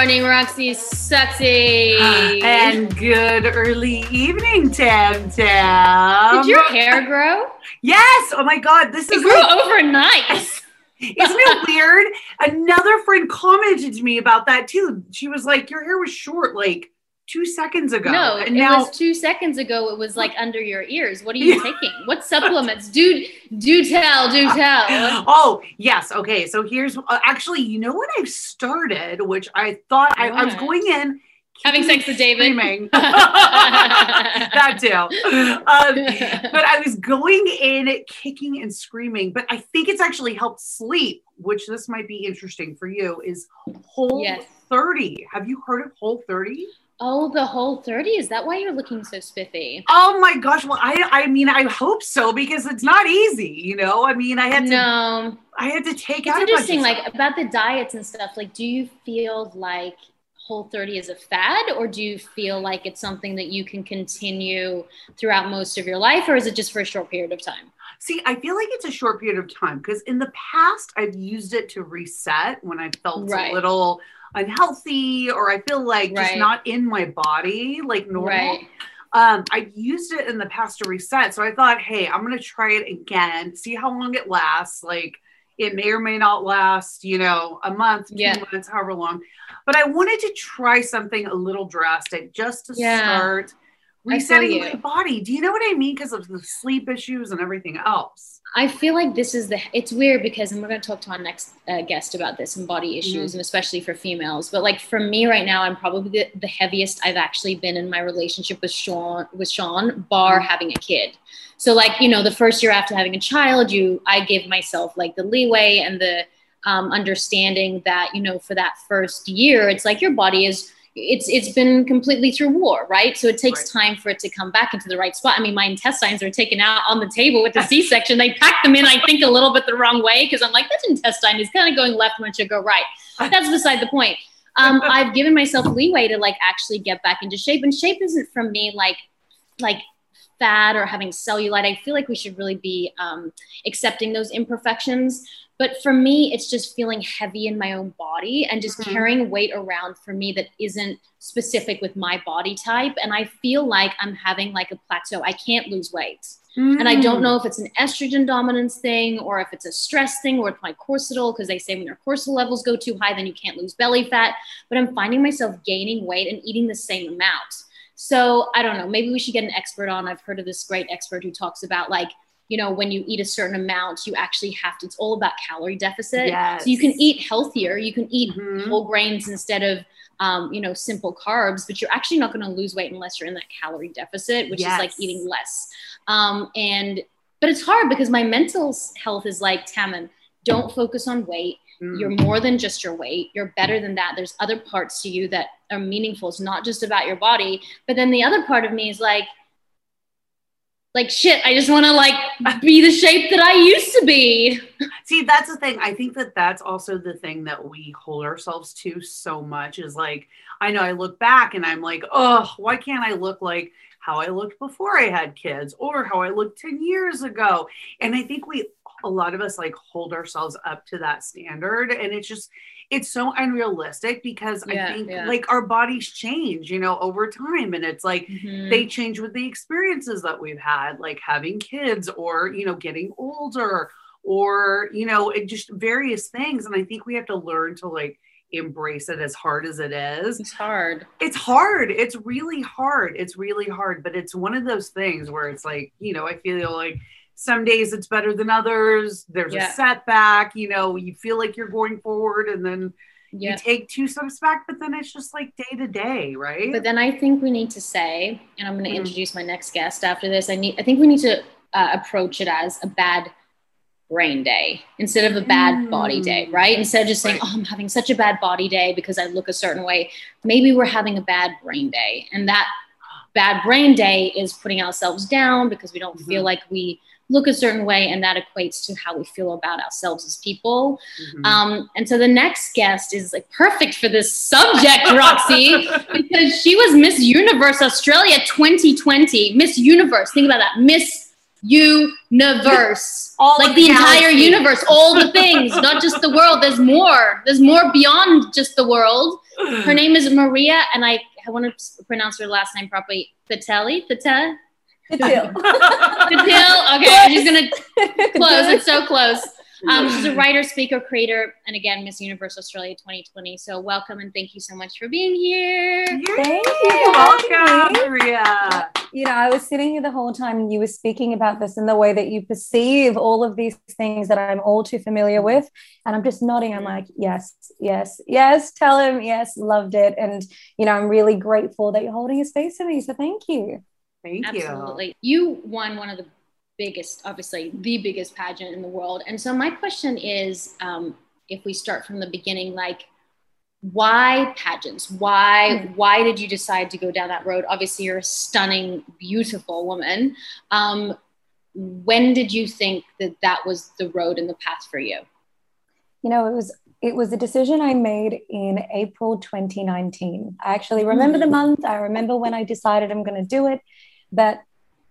Morning, Roxy Sexy. And good early evening, Tam Tam. Did your hair grow? Yes. Oh my God. This It is grew like- overnight. Isn't it weird? Another friend commented to me about that too. She was like, Your hair was short like two seconds ago. No, and it now was two seconds ago. It was like under your ears. What are you taking? What supplements? Do do tell, do tell. Oh, yes. Okay. So here's uh, actually, you know what I've started, which I thought I, I was going in Having sex with David. screaming. that too. Um, but I was going in kicking and screaming, but I think it's actually helped sleep, which this might be interesting for you, is Whole Yes. 30. Have you heard of Whole 30? Oh, the whole 30. Is that why you're looking so spiffy? Oh my gosh. Well, I I mean, I hope so because it's not easy, you know. I mean, I had to No. I had to take It's out a bunch interesting, like about the diets and stuff. Like, do you feel like Whole 30 is a fad, or do you feel like it's something that you can continue throughout most of your life, or is it just for a short period of time? See, I feel like it's a short period of time because in the past I've used it to reset when I felt Right. a little unhealthy or I feel like just not in my body like normal. Right. Um, I've used it in the past to reset. So I thought, hey, I'm gonna try it again, see how long it lasts. Like it may or may not last, you know, a month, two Yeah. months, however long. But I wanted to try something a little drastic just to Yeah. start resetting my body. Do you know what I mean? Because of the sleep issues and everything else. I feel like this is the. It's weird because, and we're going to talk to our next uh, guest about this and body Mm-hmm. issues, and especially for females. But like for me right now, I'm probably the, the heaviest I've actually been in my relationship with Sean. With Sean, bar Mhm. having a kid. So like you know, the first year after having a child, you I give myself like the leeway and the um, understanding that you know for that first year, it's like your body is. It's it's been completely through war, right? So it takes time for it to come back into the right spot. I mean, my intestines are taken out on the table with the C-section. They packed them in, I think, a little bit the wrong way because I'm like, that intestine is kind of going left when it should go right. That's beside the point. Um, I've given myself leeway to like actually get back into shape, and shape isn't from me like like fat or having cellulite. I feel like we should really be um, accepting those imperfections. But for me, it's just feeling heavy in my own body and just Mhm. carrying weight around for me that isn't specific with my body type. And I feel like I'm having like a plateau. I can't lose weight. And I Mm. don't know if it's an estrogen dominance thing or if it's a stress thing or it's my cortisol, because they say when your cortisol levels go too high, then you can't lose belly fat. But I'm finding myself gaining weight and eating the same amount. So I don't know. Maybe we should get an expert on. I've heard of this great expert who talks about like you know, when you eat a certain amount, you actually have to, it's all about calorie deficit. Yes. So you can eat healthier, you can eat Mhm. whole grains instead of, um, you know, simple carbs, but you're actually not going to lose weight unless you're in that calorie deficit, which is like eating less. Um, and, but it's hard because my mental health is like, Tammin, don't focus on weight. Mm. You're more than just your weight. You're better than that. There's other parts to you that are meaningful. It's not just about your body. But then the other part of me is like, like shit, I just want to like be the shape that I used to be. See, that's the thing. I think that that's also the thing that we hold ourselves to so much is like, I know I look back and I'm like, oh, why can't I look like how I looked before I had kids or how I looked 10 years ago? And I think we, a lot of us like hold ourselves up to that standard. And it's just, it's so unrealistic because Yeah, I think yeah. like our bodies change, you know, over time. And it's like, Mm-hmm. they change with the experiences that we've had like having kids or you know getting older or you know it just various things and i think we have to learn to like embrace it as hard as it is it's hard. it's hard it's really hard it's really hard but it's one of those things where it's like you know i feel like some days it's better than others there's Yeah. a setback you know you feel like you're going forward and then Yeah. you take two steps back but then it's just like day to day right But then I think we need to say, and I'm going to Mhm. introduce my next guest after this. I need, I think we need to uh, approach it as a bad brain day instead of a bad body day, Mm. right? Instead of just saying. "Oh, I'm having such a bad body day because I look a certain way." Maybe we're having a bad brain day, and that bad brain day is putting ourselves down because we don't feel Mhm. like we look a certain way, and that equates to how we feel about ourselves as people. Mhm. Um, and so the next guest is like perfect for this subject, Roxy, because she was Miss Universe Australia 2020. Miss Universe, think about that. Miss Universe. All like the the entire universe, all the things, not just the world. There's more. There's more beyond just the world. Her name is Maria, and I, I want to pronounce her last name properly. Patelli? Patel? Patil. Patil? Okay, I'm just gonna close. It's so close. Um, she's a writer, speaker, creator, and again, Miss Universe Australia 2020. So welcome and thank you so much for being here. Thank you. Welcome, Maria. You know, I was sitting here the whole time and you were speaking about this and the way that you perceive all of these things that I'm all too familiar with. And I'm just nodding. I'm like, yes, yes, yes, tell him, yes, loved it. And, you know, I'm really grateful that you're holding a space for me. So thank you. Thank you. Absolutely. You won one of the biggest, obviously, the biggest pageant in the world. And so my question is um, if we start from the beginning, like, why pageants? Why why did you decide to go down that road? Obviously, you're a stunning, beautiful woman. Um, when did you think that that was the road and the path for you? You know, it was it was a decision I made in April 2019. I actually remember the month. I remember when I decided I'm going to do it. But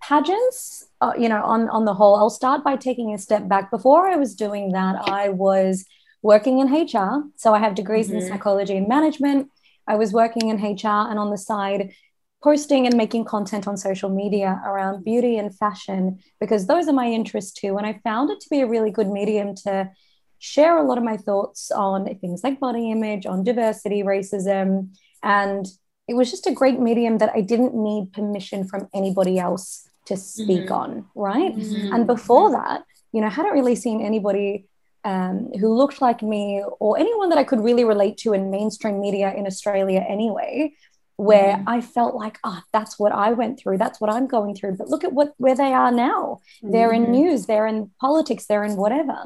pageants, uh, you know, on on the whole, I'll start by taking a step back. Before I was doing that, I was working in HR. So I have degrees in Mhm. psychology and management. I was working in HR and on the side posting and making content on social media around beauty and fashion because those are my interests too. And I found it to be a really good medium to share a lot of my thoughts on things like body image, on diversity, racism. And it was just a great medium that I didn't need permission from anybody else to speak Mhm. on, right? Mhm. And before that, you know, I hadn't really seen anybody um, who looked like me or anyone that I could really relate to in mainstream media in Australia anyway, where Mhm. I felt like, oh, that's what I went through. That's what I'm going through. But look at what where they are now. They're in Mhm. news, they're in politics, they're in whatever.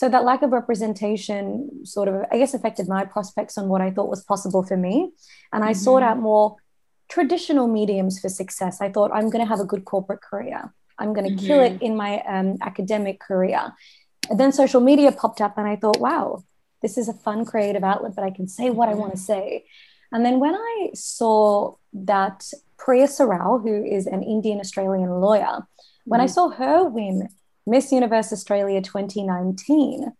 So that lack of representation sort of, I guess, affected my prospects on what I thought was possible for me. And I sought Mhm. out more traditional mediums for success. I thought I'm going to have a good corporate career. I'm going to kill it in my um, academic career. And then social media popped up, and I thought, wow, this is a fun creative outlet, but I can say what I want to say. And then when I saw that Priya Serrao, who is an Indian Australian lawyer, when I saw her win Miss Universe Australia 2019,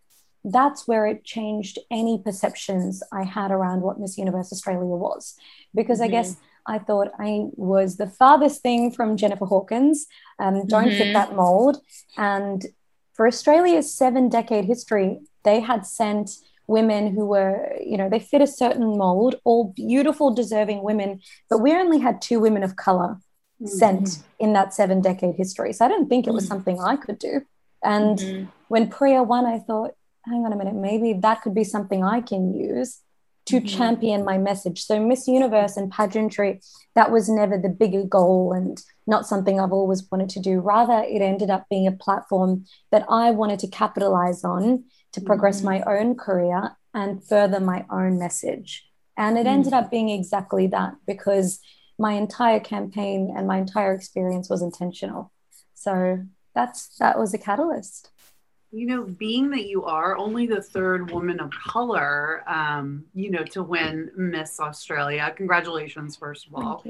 that's where it changed any perceptions I had around what Miss Universe Australia was. Because I Mhm. guess I thought I was the farthest thing from Jennifer Hawkins, um, don't fit Mhm. that mold. And for Australia's seven decade history, they had sent women who were, you know, they fit a certain mold, all beautiful, deserving women, but we only had two women of color sent mm-hmm. in that seven decade history. So I didn't think it was mm. something I could do. And mm-hmm. when Priya won, I thought, hang on a minute, maybe that could be something I can use to mm-hmm. champion my message. So Miss Universe and pageantry, that was never the bigger goal and not something I've always wanted to do. Rather, it ended up being a platform that I wanted to capitalize on to progress mm-hmm. my own career and further my own message. And it ended up being exactly that because my entire campaign and my entire experience was intentional. So that's that was a catalyst you know, being that you are only the third woman of color, um, you know, to win Miss Australia, congratulations, first of all.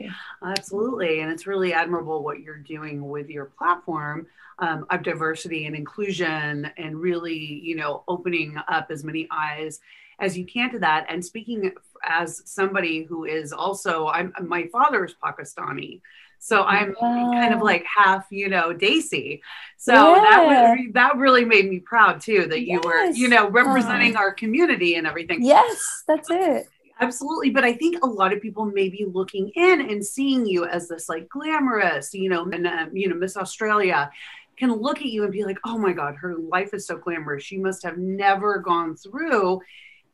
Absolutely. And it's really admirable what you're doing with your platform um, of diversity and inclusion and really, you know, opening up as many eyes as you can to that. And speaking as somebody who is also, I'm, my father is Pakistani. So I'm wow. kind of like half, you know, Desi. So yeah. that that really made me proud too that you yes. were, you know, representing our community and everything. Yes, that's it. Absolutely. But I think a lot of people may be looking in and seeing you as this like glamorous, you know, and, uh, you know, Miss Australia can look at you and be like, oh my God, her life is so glamorous. She must have never gone through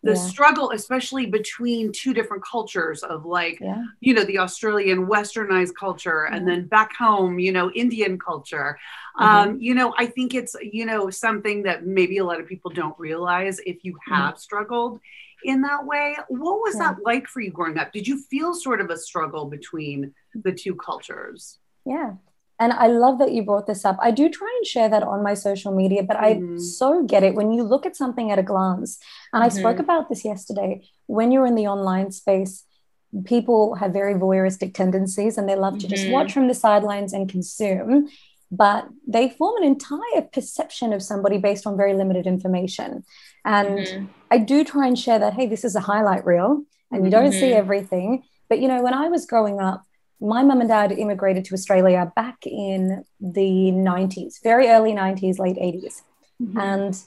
the yeah. struggle especially between two different cultures of like yeah. you know the australian westernized culture yeah. and then back home you know indian culture mm-hmm. um, you know i think it's you know something that maybe a lot of people don't realize if you mm-hmm. have mm-hmm. struggled in that way what was that like for you growing up did you feel sort of a struggle between the two cultures yeah and I love that you brought this up. I do try and share that on my social media, but mm-hmm. I so get it when you look at something at a glance. And mm-hmm. I spoke mm-hmm. about this yesterday. When you're in the online space, people have very voyeuristic tendencies and they love to mm-hmm. just watch from the sidelines and consume. But they form an entire perception of somebody based on very limited information. And mm-hmm. I do try and share that, hey, this is a highlight reel and you don't see mm-hmm. everything. But, you know, when I was growing up, my mum and dad immigrated to Australia back in the 90s, very early 90s, late 80s. Mm-hmm. And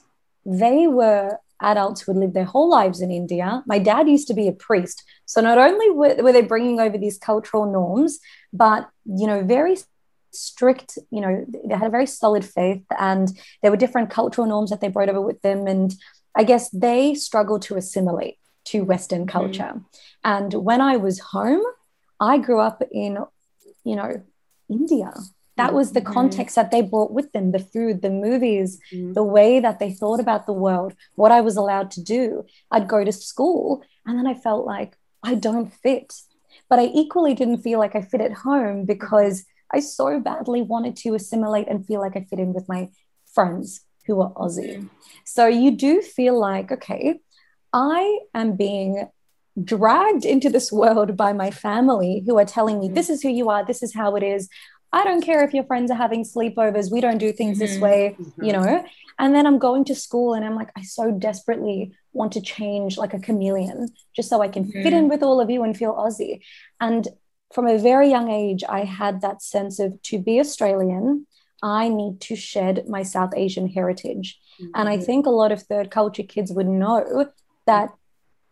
they were adults who had lived their whole lives in India. My dad used to be a priest. So not only were, were they bringing over these cultural norms, but, you know, very strict, you know, they had a very solid faith and there were different cultural norms that they brought over with them. And I guess they struggled to assimilate to Western mm-hmm. culture. Mm-hmm. And when I was home, I grew up in, you know, India. That was the mm-hmm. context that they brought with them the food, the movies, mm-hmm. the way that they thought about the world, what I was allowed to do. I'd go to school and then I felt like I don't fit. But I equally didn't feel like I fit at home because I so badly wanted to assimilate and feel like I fit in with my friends who are Aussie. Mm-hmm. So you do feel like, okay, I am being dragged into this world by my family who are telling me, mm-hmm. this is who you are, this is how it is. I don't care if your friends are having sleepovers, we don't do things mm-hmm. this way, mm-hmm. you know? And then I'm going to school and I'm like, I so desperately want to change like a chameleon just so I can fit in mm-hmm. with all of you and feel Aussie. And from a very young age, I had that sense of to be Australian, I need to shed my South Asian heritage. And I mm-hmm. think a lot of third culture kids would know that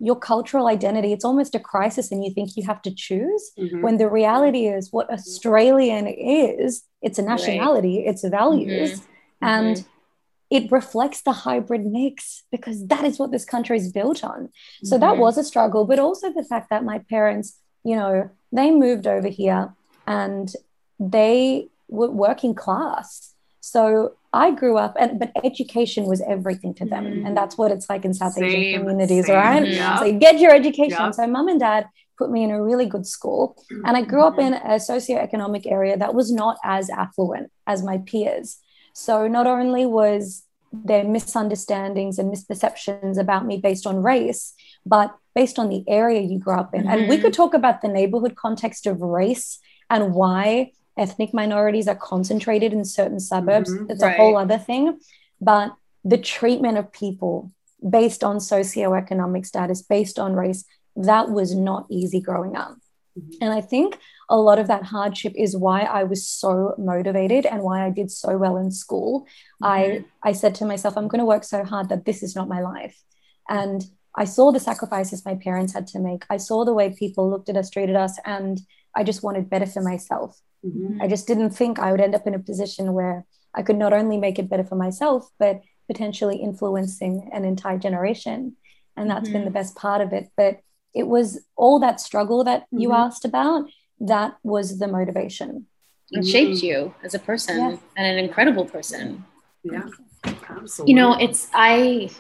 your cultural identity it's almost a crisis and you think you have to choose mm-hmm. when the reality is what australian is it's a nationality right. it's values mm-hmm. and mm-hmm. it reflects the hybrid mix because that is what this country is built on so that mm-hmm. was a struggle but also the fact that my parents you know they moved over here and they were working class so I grew up, and but education was everything to them, mm. and that's what it's like in South same, Asian communities, same, right? Yeah. So get your education. Yeah. So mom and dad put me in a really good school, and I grew up in a socioeconomic area that was not as affluent as my peers. So not only was there misunderstandings and misperceptions about me based on race, but based on the area you grew up in, mm-hmm. and we could talk about the neighborhood context of race and why ethnic minorities are concentrated in certain suburbs. Mm-hmm, it's right. a whole other thing. But the treatment of people based on socioeconomic status, based on race, that was not easy growing up. Mm-hmm. And I think a lot of that hardship is why I was so motivated and why I did so well in school. Mm-hmm. I, I said to myself, I'm going to work so hard that this is not my life. And I saw the sacrifices my parents had to make. I saw the way people looked at us, treated us, and I just wanted better for myself. Mm-hmm. I just didn't think I would end up in a position where I could not only make it better for myself, but potentially influencing an entire generation. And that's mm-hmm. been the best part of it. But it was all that struggle that mm-hmm. you asked about that was the motivation. It shaped you as a person and an incredible person. Yeah, absolutely. You know, it's, I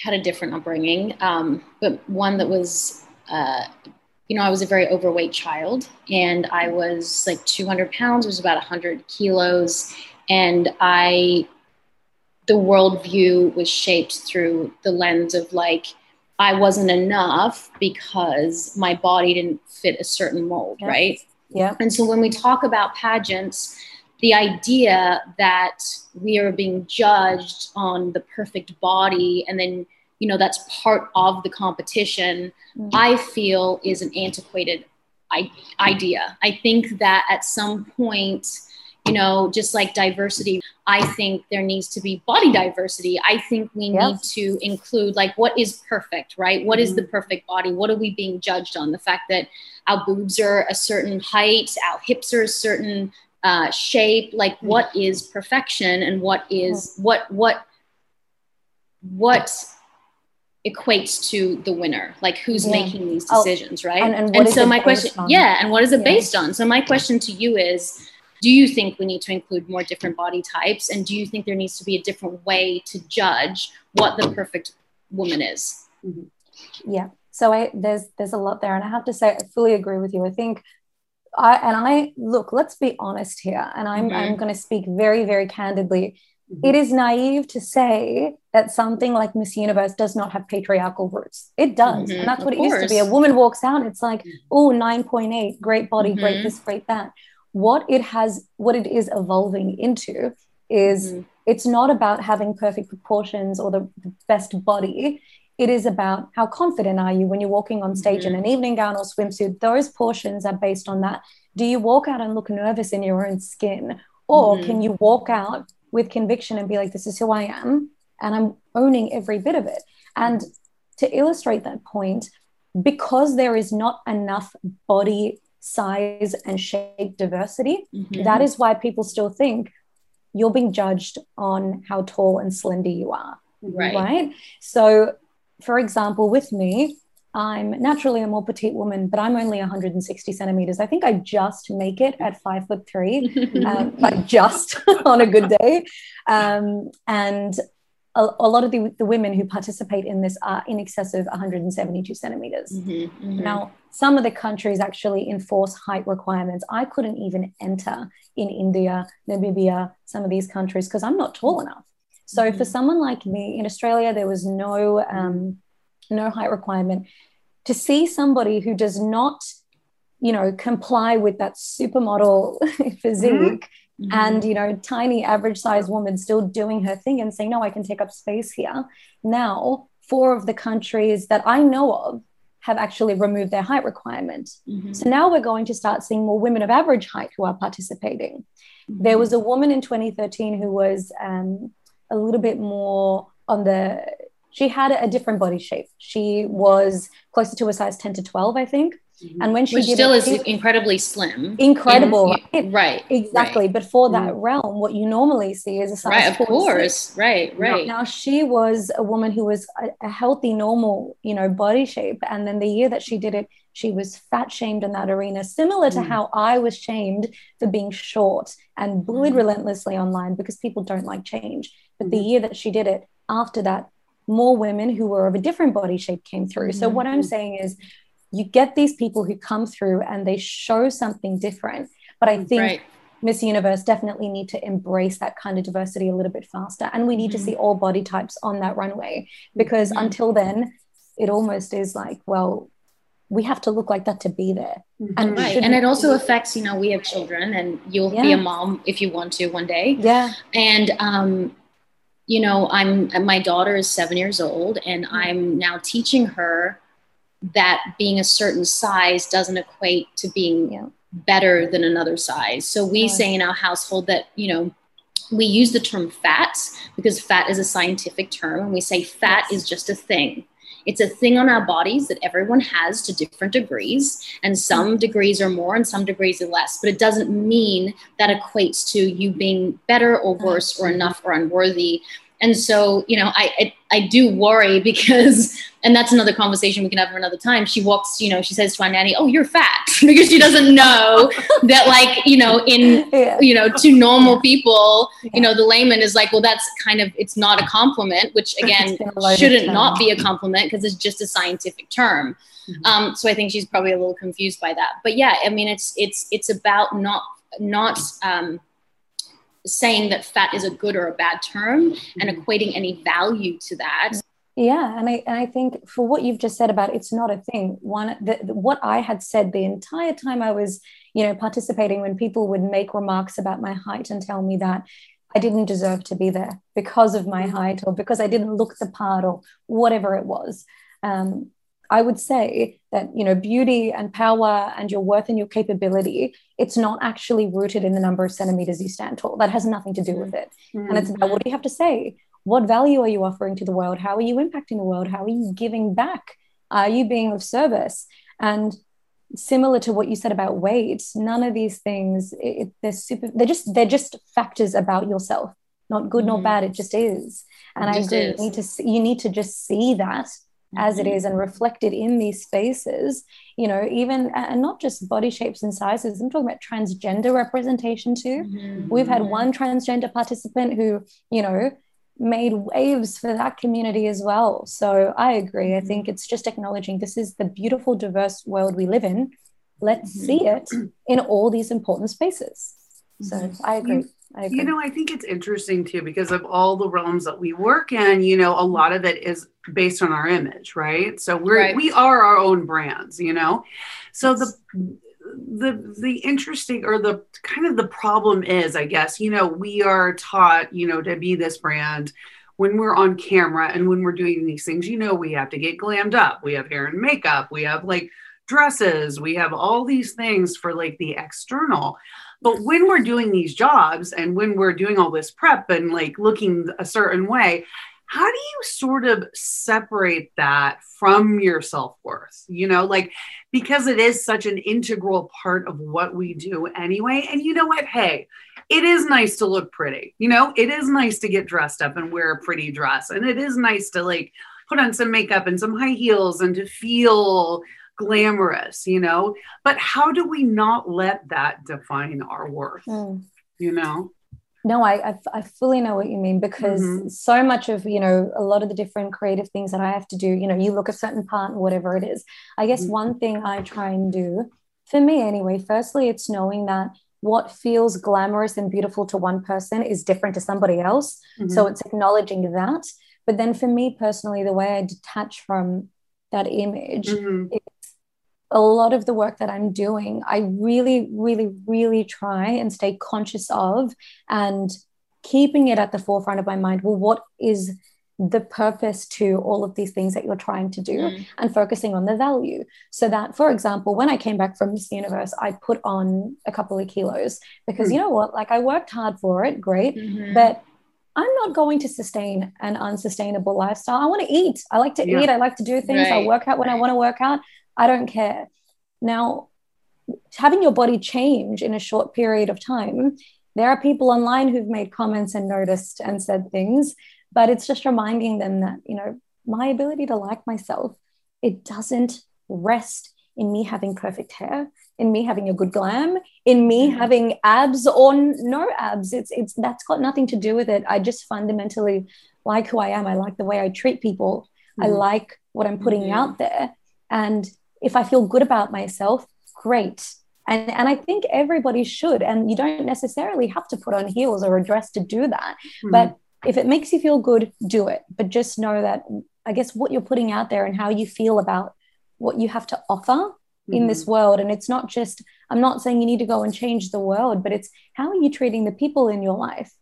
had a different upbringing, um, but one that was, uh, you know, I was a very overweight child and I was like 200 pounds, it was about 100 kilos. And I, the worldview was shaped through the lens of like, I wasn't enough because my body didn't fit a certain mold, yeah. right? Yeah. And so when we talk about pageants, the idea that we are being judged on the perfect body and then you know that's part of the competition mm. i feel is an antiquated I- idea i think that at some point you know just like diversity i think there needs to be body diversity i think we yes. need to include like what is perfect right What mm-hmm. is the mm-hmm. perfect body what are we being judged on the fact that our boobs are a certain height our hips are a certain uh, shape like mm. what is perfection and what is mm. what what what equates to the winner like who's yeah. making these oh, decisions oh, right and, and, and so my question on? yeah and what is it yeah. based on so my question to you is do you think we need to include more different body types and do you think there needs to be a different way to judge what the perfect woman is mm-hmm. yeah so I, there's there's a lot there and i have to say i fully agree with you i think I, and I look, let's be honest here, and I'm, mm-hmm. I'm going to speak very, very candidly. Mm-hmm. It is naive to say that something like Miss Universe does not have patriarchal roots. It does. Mm-hmm. And that's what it course. used to be. A woman walks out, it's like, mm-hmm. oh, 9.8, great body, great mm-hmm. this, great that. What it has, what it is evolving into is mm-hmm. it's not about having perfect proportions or the, the best body it is about how confident are you when you're walking on stage mm-hmm. in an evening gown or swimsuit those portions are based on that do you walk out and look nervous in your own skin or mm-hmm. can you walk out with conviction and be like this is who i am. And i'm owning every bit of it. And to illustrate that point because there is not enough body size and shape diversity mm-hmm. that is why people still think you're being judged on how tall and slender you are. Right. Right? So for example, with me, I'm naturally a more petite woman, but I'm only 160 centimeters. I think I just make it at five foot three, um, like just on a good day. Um, and a, a, lot of the, the women who participate in this are in excess of 172 centimeters. Mm-hmm, mm-hmm. Now, some of the countries actually enforce height requirements. I couldn't even enter in India, Namibia, some of these countries because I'm not tall enough. So mm-hmm. for someone like me in Australia, there was no um, no height requirement. To see somebody who does not, you know, comply with that supermodel physique mm-hmm. and you know, tiny average size woman still doing her thing and saying, "No, I can take up space here." Now, four of the countries that I know of have actually removed their height requirement. Mm-hmm. So now we're going to start seeing more women of average height who are participating. Mm-hmm. There was a woman in 2013 who was um, a little bit more on the she had a different body shape. She was closer to a size 10 to 12, I think. Mm-hmm. And when she still it, is incredibly slim. Incredible, in, right? Exactly. Right. But for that mm. realm, what you normally see is a size Right, of course. Right, right. Now, now, she was a woman who was a, a, healthy, normal, you know, body shape. And then the year that she did it, she was fat shamed in that arena, similar to mm. how I was shamed for being short and bullied mm. relentlessly online because people don't like change. But the mm-hmm. year that she did it, after that, more women who were of a different body shape came through. Mm-hmm. So, what I'm saying is, you get these people who come through and they show something different. But I think right. Miss Universe definitely need to embrace that kind of diversity a little bit faster. And we need mm-hmm. to see all body types on that runway because mm-hmm. until then, it almost is like, well, we have to look like that to be there. Mm-hmm. And, right. and it also affects, you know, we have children and you'll yeah. be a mom if you want to one day. Yeah. And, um, you know, I'm, my daughter is seven years old and mm-hmm. I'm now teaching her that being a certain size doesn't equate to being yeah. better than another size. So we say in our household that, you know, we use the term fat because fat is a scientific term and we say fat yes. is just a thing it's a thing on our bodies that everyone has to different degrees and some degrees are more and some degrees are less but it doesn't mean that equates to you being better or worse or enough or unworthy and so you know I, I I do worry because, and that's another conversation we can have another time. She walks, you know, she says to our nanny, "Oh, you're fat," because she doesn't know that, like, you know, in, yeah. you know, to normal people, yeah. you know, the layman is like, well, that's kind of, it's not a compliment, which again shouldn't not be a compliment because it's just a scientific term. Mm-hmm. Um, so I think she's probably a little confused by that. But yeah, I mean, it's it's it's about not not um, saying that fat is a good or a bad term and mm-hmm. equating any value to that yeah and i and i think for what you've just said about it's not a thing one the, the, what i had said the entire time i was you know participating when people would make remarks about my height and tell me that i didn't deserve to be there because of my mm-hmm. height or because i didn't look the part or whatever it was um, I would say that you know beauty and power and your worth and your capability it's not actually rooted in the number of centimeters you stand tall. That has nothing to do with it. Mm-hmm. and it's about what do you have to say? What value are you offering to the world? How are you impacting the world? How are you giving back? Are you being of service? And similar to what you said about weight none of these things it, they're super they're just they're just factors about yourself. Not good mm-hmm. nor bad it just is. And i agree you need to you need to just see that as it mm-hmm. and reflected in these spaces you know even and not just body shapes and sizes i'm talking about transgender representation too mm-hmm. we've had one transgender participant who you know made waves for that community as well so i agree i think mm-hmm. it's just acknowledging this is the beautiful diverse world we live in let's mm-hmm. see it in all these important spaces so mm-hmm. i agree you know, I think it's interesting too because of all the realms that we work in, you know, a lot of it is based on our image, right? So we're right. we are our own brands, you know. So the the the interesting or the kind of the problem is, I guess, you know, we are taught, you know, to be this brand when we're on camera and when we're doing these things, you know, we have to get glammed up. We have hair and makeup, we have like dresses, we have all these things for like the external. But when we're doing these jobs and when we're doing all this prep and like looking a certain way, how do you sort of separate that from your self-worth you know like because it is such an integral part of what we do anyway and you know what hey it is nice to look pretty you know it is nice to get dressed up and wear a pretty dress and it is nice to like put on some makeup and some high heels and to feel glamorous, you know? But how do we not let that define our worth, mm. you know? No, I, I, I fully know what you mean because mm-hmm. so much of you know a lot of the different creative things that I have to do. You know, you look a certain part and whatever it is. I guess mm-hmm. one thing I try and do, for me anyway. Firstly, it's knowing that what feels glamorous and beautiful to one person is different to somebody else. Mm-hmm. So it's acknowledging that. But then for me personally, the way I detach from that image mm-hmm a lot of the work that I'm doing, I really, really, really try and stay conscious of and keeping it at the forefront of my mind. Well, what is the purpose to all of these things that you're trying to do mm. and focusing on the value. So that, for example, when I came back from Miss Universe, I put on a couple of kilos because mm. you know what? Like I worked hard for it, great, mm-hmm. but I'm not going to sustain an unsustainable lifestyle. I want to eat. I like to yeah. eat. I like to do things. Right. I work out when right. I want to work out. I don't care. Now, having your body change in a short period of time, there are people online who've made comments and noticed and said things, but it's just reminding them that, you know, my ability to like myself, it doesn't rest in me having perfect hair, in me having a good glam, in me mm-hmm. having abs or no abs. It's it's that's got nothing to do with it. I just fundamentally like who I am. I like the way I treat people. Mm-hmm. I like what I'm putting mm-hmm. out there. And if I feel good about myself, great. And, and I think everybody should. And you don't necessarily have to put on heels or a dress to do that. Mm-hmm. But if it makes you feel good, do it. But just know that, I guess, what you're putting out there and how you feel about what you have to offer mm-hmm. in this mm-hmm. world. And it's not just, I'm not saying you need to go and change the world, but it's how are you treating the people in your life?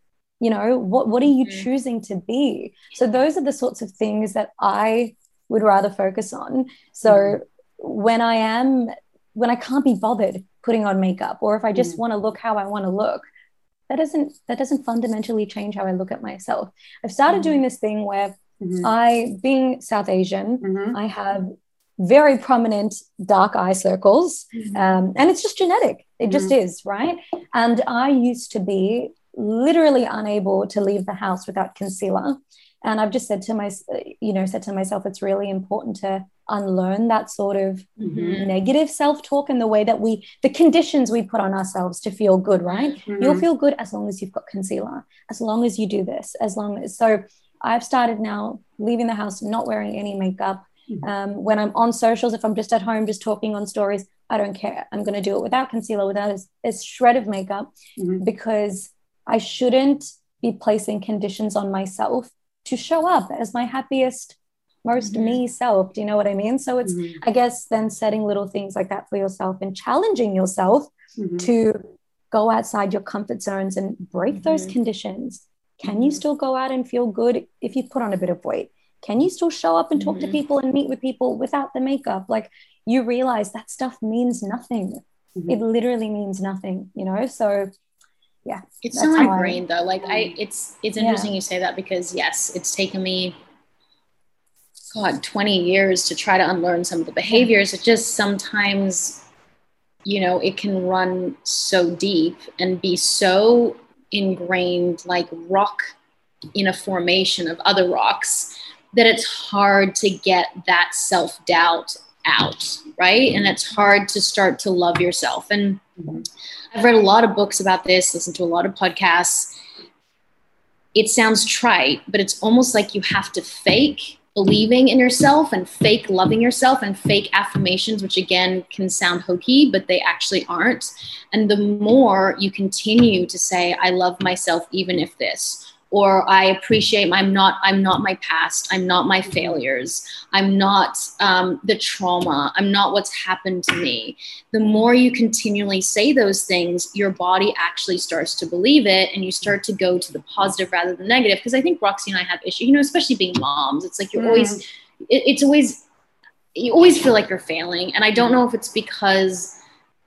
You know, what, what are you mm-hmm. choosing to be? So those are the sorts of things that I would rather focus on. So, mm-hmm when I am when I can't be bothered putting on makeup or if I just mm. want to look how I want to look that doesn't that doesn't fundamentally change how I look at myself. I've started mm. doing this thing where Mm-hmm. I, being South Asian, Mhm. I have very prominent dark eye circles. Mm-hmm. Um, and it's just genetic. It just is, right? And I used to be literally unable to leave the house without concealer. And I've just said to my, you know, said to myself, it's really important to unlearn that sort of Mhm. negative self-talk and the way that we, the conditions we put on ourselves to feel good, right? You'll Mhm. feel good as long as you've got concealer, as long as you do this, as long as. So I've started now leaving the house, not wearing any makeup. Um, when I'm on socials, if I'm just at home, just talking on stories, I don't care. I'm going to do it without concealer, without a, a shred of makeup, Mhm. because I shouldn't be placing conditions on myself to show up as my happiest, most me self. Do you know what I mean? So it's, Mhm. I guess, then setting little things like that for yourself and challenging yourself Mhm. to go outside your comfort zones and break those Mhm. conditions. Can you Mhm. still go out and feel good if you put on a bit of weight? Can you still show up and talk to Mhm. people and meet with people without the makeup? Like you realize that stuff means nothing. It literally means nothing, you know? So yeah. It's That's so how I- ingrained though. Like I, it's it's Yeah. interesting you say that because yes, it's taken me, God, twenty years to try to unlearn some of the behaviors. It just sometimes, you know, it can run so deep and be so ingrained, like rock in a formation of other rocks, that it's hard to get that self doubt out, right? And it's hard to start to love yourself and. I've read a lot of books about this, listened to a lot of podcasts. It sounds trite, but it's almost like you have to fake believing in yourself and fake loving yourself and fake affirmations, which again can sound hokey, but they actually aren't. And the more you continue to say, I love myself, even if this, or I appreciate I'm not, I'm not my past, I'm not my failures, I'm not um, the trauma, I'm not what's happened to me the more you continually say those things, your body actually starts to believe it and you start to go to the positive rather than negative. Because I think Roxy and I have issues, you know, especially being moms. It's like you're always, it, it's always, you always feel like you're failing. And I don't know if it's because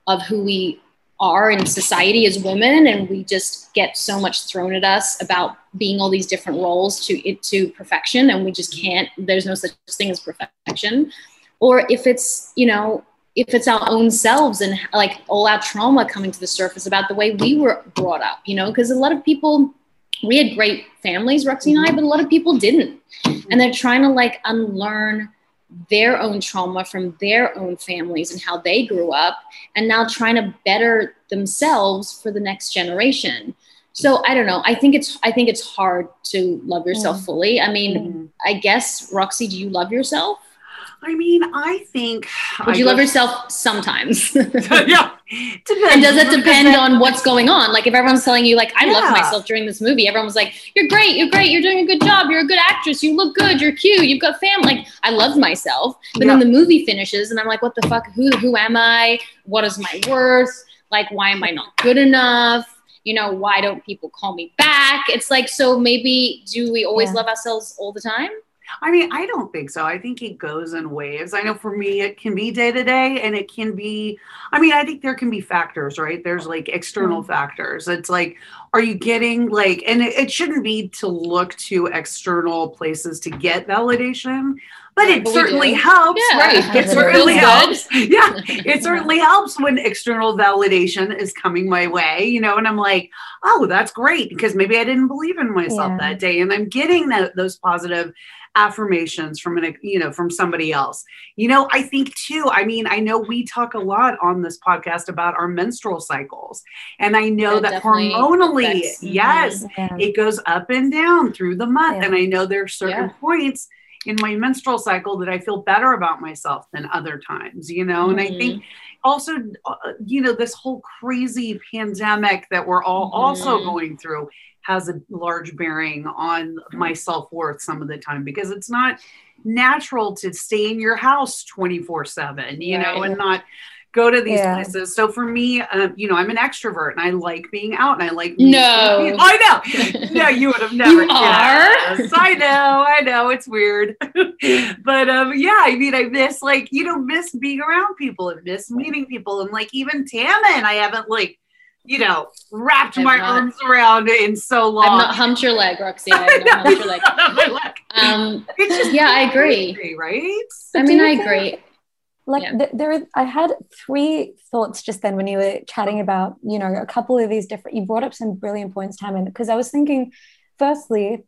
of who we are in society as women and we just get so much thrown at us about being all these different roles to it to perfection and we just can't there's no such thing as perfection or if it's you know if it's our own selves and like all our trauma coming to the surface about the way we were brought up, you know, because a lot of people, we had great families, Roxy and I, but a lot of people didn't. And they're trying to like unlearn their own trauma from their own families and how they grew up and now trying to better themselves for the next generation. So I don't know. I think it's I think it's hard to love yourself fully. I mean, Mhm. I guess Roxy, do you love yourself? I mean, I think. Would I you love yourself sometimes? yeah. Depends. and does it depend on what's going on? Like if everyone's telling you, like, I Yeah. loved myself during this movie, everyone was like, You're great, you're great, you're doing a good job, you're a good actress, you look good, you're cute, you've got family. Like I loved myself. But then the movie finishes and I'm like, what the fuck? Who who am I? What is my worth? Like, why am I not good enough? You know, why don't people call me back? It's like, so maybe do we always Yeah. love ourselves all the time? I mean, I don't think so. I think it goes in waves. I know for me, it can be day to day and it can be, I mean, I think there can be factors, right? There's like external Mm-hmm. factors. It's like, are you getting like, and it, it shouldn't be to look to external places to get validation, but it but certainly helps, Yeah. right? It It certainly helps. Yeah. It certainly helps when external validation is coming my way, you know, and I'm like, oh, that's great because maybe I didn't believe in myself Yeah. that day. And I'm getting that, those positive affirmations from an you know from somebody else you know i think too i mean i know we talk a lot on this podcast about our menstrual cycles and i know That that hormonally affects- mhm. yes Yeah. it goes up and down through the month Yeah. and i know there are certain Yeah. points in my menstrual cycle that i feel better about myself than other times you know and i think also uh, you know this whole crazy pandemic that we're all also Mhm. going through has a large bearing on my self-worth some of the time because it's not natural to stay in your house 24 7 you know and not go to these Yeah. places. So for me um, you know i'm an extrovert and i like being out and i like No. i know. No you would have never You are? Yes, i know i know it's weird. But um yeah i mean i miss like you know miss being around people and miss meeting people. And like even Tammin, i haven't like you know, wrapped I've my not- arms around it in so long. I've not humped your leg, Roxy. I've not humped your leg. Um, It's just yeah, I agree. crazy, right? But I mean, you I think- agree. like Yeah. th- there i had three thoughts just then when you were chatting about you know a couple of these different you brought up some brilliant points Tammin because i was thinking firstly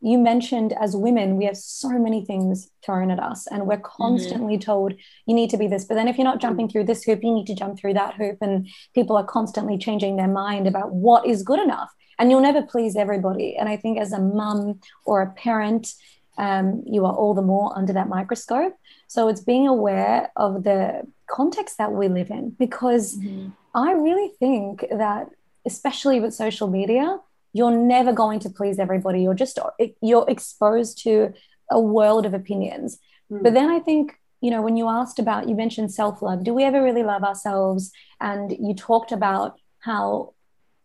you mentioned as women we have so many things thrown at us and we're mm-hmm. constantly told you need to be this. But then if you're not mm-hmm. jumping through this hoop you need to jump through that hoop and people are constantly changing their mind about what is good enough and you'll never please everybody. And i think as a mum or a parent um, you are all the more under that microscope. So it's being aware of the context that we live in because mm-hmm. I really think that, especially with social media, you're never going to please everybody. You're just you're exposed to a world of opinions. Mm. But then I think you know when you asked about you mentioned self love. Do we ever really love ourselves? And you talked about how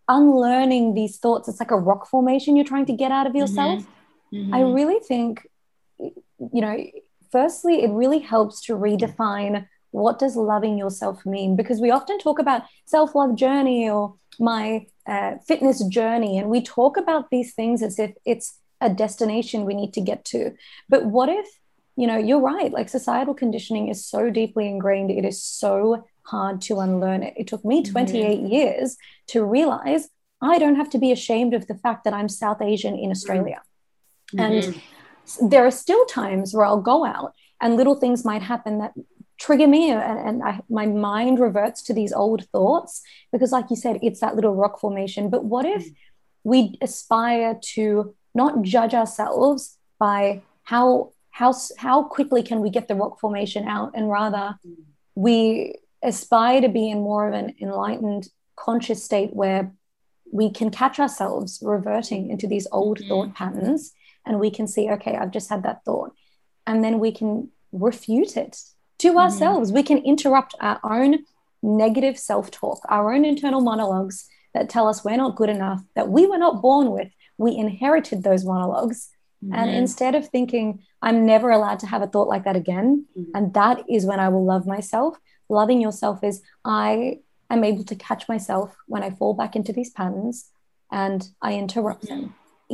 unlearning these thoughts it's like a rock formation you're trying to get out of yourself. I Mhm. really think, you know, firstly, it really helps to redefine what does loving yourself mean because we often talk about self-love journey or my uh, fitness journey and we talk about these things as if it's a destination we need to get to. But what if you know you're right like societal conditioning is so deeply ingrained it is so hard to unlearn it. It took me mm-hmm. 28 years to realize i don't have to be ashamed of the fact that i'm south asian in australia. Mm-hmm. And mm-hmm. there are still times where I'll go out and little things might happen that trigger me and, and I, my mind reverts to these old thoughts because like you said it's that little rock formation. But what if mm. we aspire to not judge ourselves by how how how quickly can we get the rock formation out and rather mm. we aspire to be in more of an enlightened conscious state where we can catch ourselves reverting into these old mm-hmm. thought patterns and we can see okay i've just had that thought and then we can refute it to ourselves. We can interrupt our own negative self-talk our own internal monologues that tell us we're not good enough that we were not born with. We inherited those monologues. And Mhm. instead of thinking i'm never allowed to have a thought like that again and that is when i will love myself loving yourself is i am able to catch myself when i fall back into these patterns and i interrupt them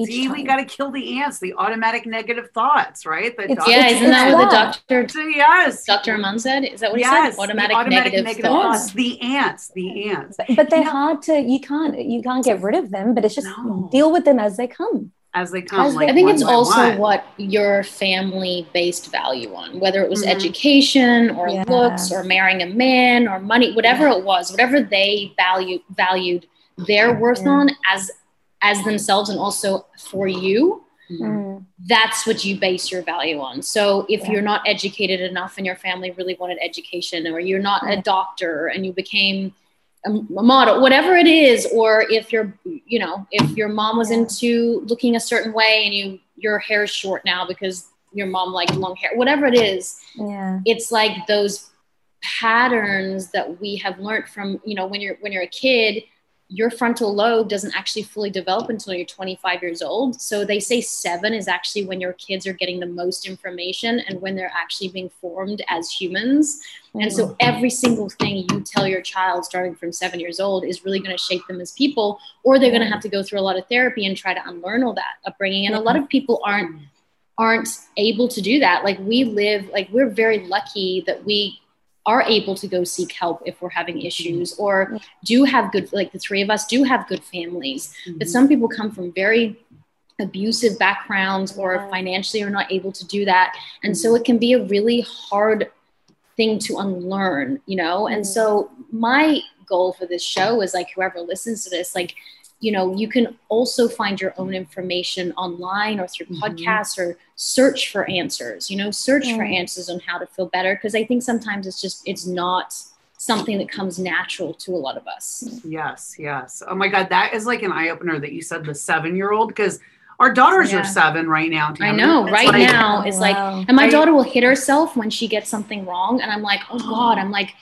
See, time we got to kill the ants, the automatic negative thoughts, right? The doctor- Yeah, isn't that what the doctor So, yes. Dr. Amen said? Is that what he yes, said? the Automatic, negative, thoughts. The ants, the ants. but, but they're You know- hard to you can't you can't get rid of them but it's just No. deal with them as they come As they come. As like I think one it's also one. what your family based value on, whether it was Mhm. education or Yeah. looks or marrying a man or money, whatever it was, whatever they value valued their worth Yeah. on as as themselves and also for you. Mm. That's what you base your value on. So if Yeah. you're not educated enough and your family really wanted education, or you're not a doctor and you became a, a model, whatever it is, or if you're, you know, if your mom was Yeah. into looking a certain way and you your hair is short now because your mom liked long hair, whatever it is, yeah it's like those patterns that we have learned from, you know, when you're when you're a kid, your frontal lobe doesn't actually fully develop until you're 25 years old. So they say seven is actually when your kids are getting the most information and when they're actually being formed as humans. And so mm-hmm. every single thing you tell your child starting from seven years old is really going to shape them as people, or they're going to have to go through a lot of therapy and try to unlearn all that upbringing. And a lot of people aren't aren't able to do that. Like we live, like we're very lucky that we are able to go seek help if we're having mm-hmm. issues or do have good like the three of us do have good families. But mm-hmm. some people come from very abusive backgrounds or financially are not able to do that. And so mm-hmm. it can be a really hard thing to unlearn you know? And so my goal for this show is like whoever listens to this like you know you can also find your own information online or through Mhm. podcasts or search for answers you know search for Mm. answers on how to feel better because i think sometimes it's just it's not something that comes natural to a lot of us Yes, yes. Oh my God, that is like an eye opener that you said the seven year old because our daughters Yeah. are seven right now. i know right like- now it's like and my daughter will hit herself when she gets something wrong and i'm like oh god i'm like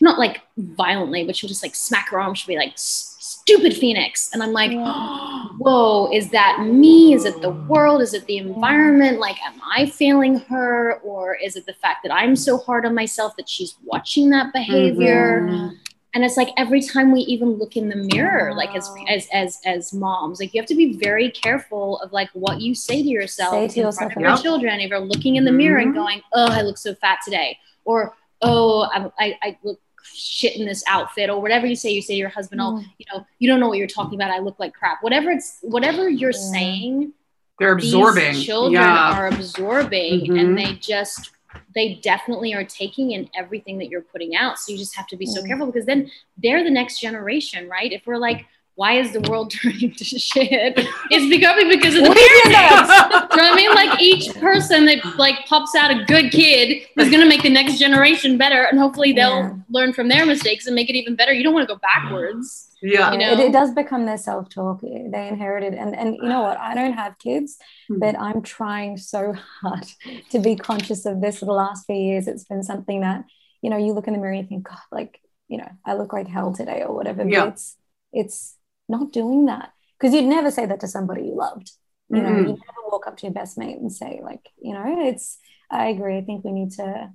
not like violently but she'll just like smack her arm she'll be like "S- stupid phoenix. And i'm like whoa is that me? Is it the world? Is it the environment? Like am i failing her? Or is it the fact that i'm so hard on myself that she's watching that behavior? Mhm. and it's like every time we even look in the mirror like as as as as moms like you have to be very careful of like what you say to yourself Say to in yourself, front of your children. If you're looking in the mirror and Mhm. going oh i look so fat today or oh I'm, I, I look shit in this outfit or whatever you say you say to your husband oh you know you don't know what you're talking about i look like crap whatever it's whatever you're Yeah. saying They're absorbing. these children yeah. are absorbing Mhm. and they just they definitely are taking in everything that you're putting out so you just have to be so Mm. careful because then they're the next generation right if we're like why is the world turning to shit it's becoming because of the parenting you know I mean? Like each person that like pops out a good kid is gonna make the next generation better, and hopefully they'll Yeah. learn from their mistakes and make it even better. You don't want to go backwards. yeah. You know? it, it does become their self-talk they inherited and and you know what i don't have kids Mhm. but i'm trying so hard to be conscious of this for the last few years it's been something that you know you look in the mirror and you think god like you know i look like hell today or whatever but Yeah. it's it's not doing that because you'd never say that to somebody you loved you know Mhm. you never walk up to your best mate and say like you know it's i agree i think we need to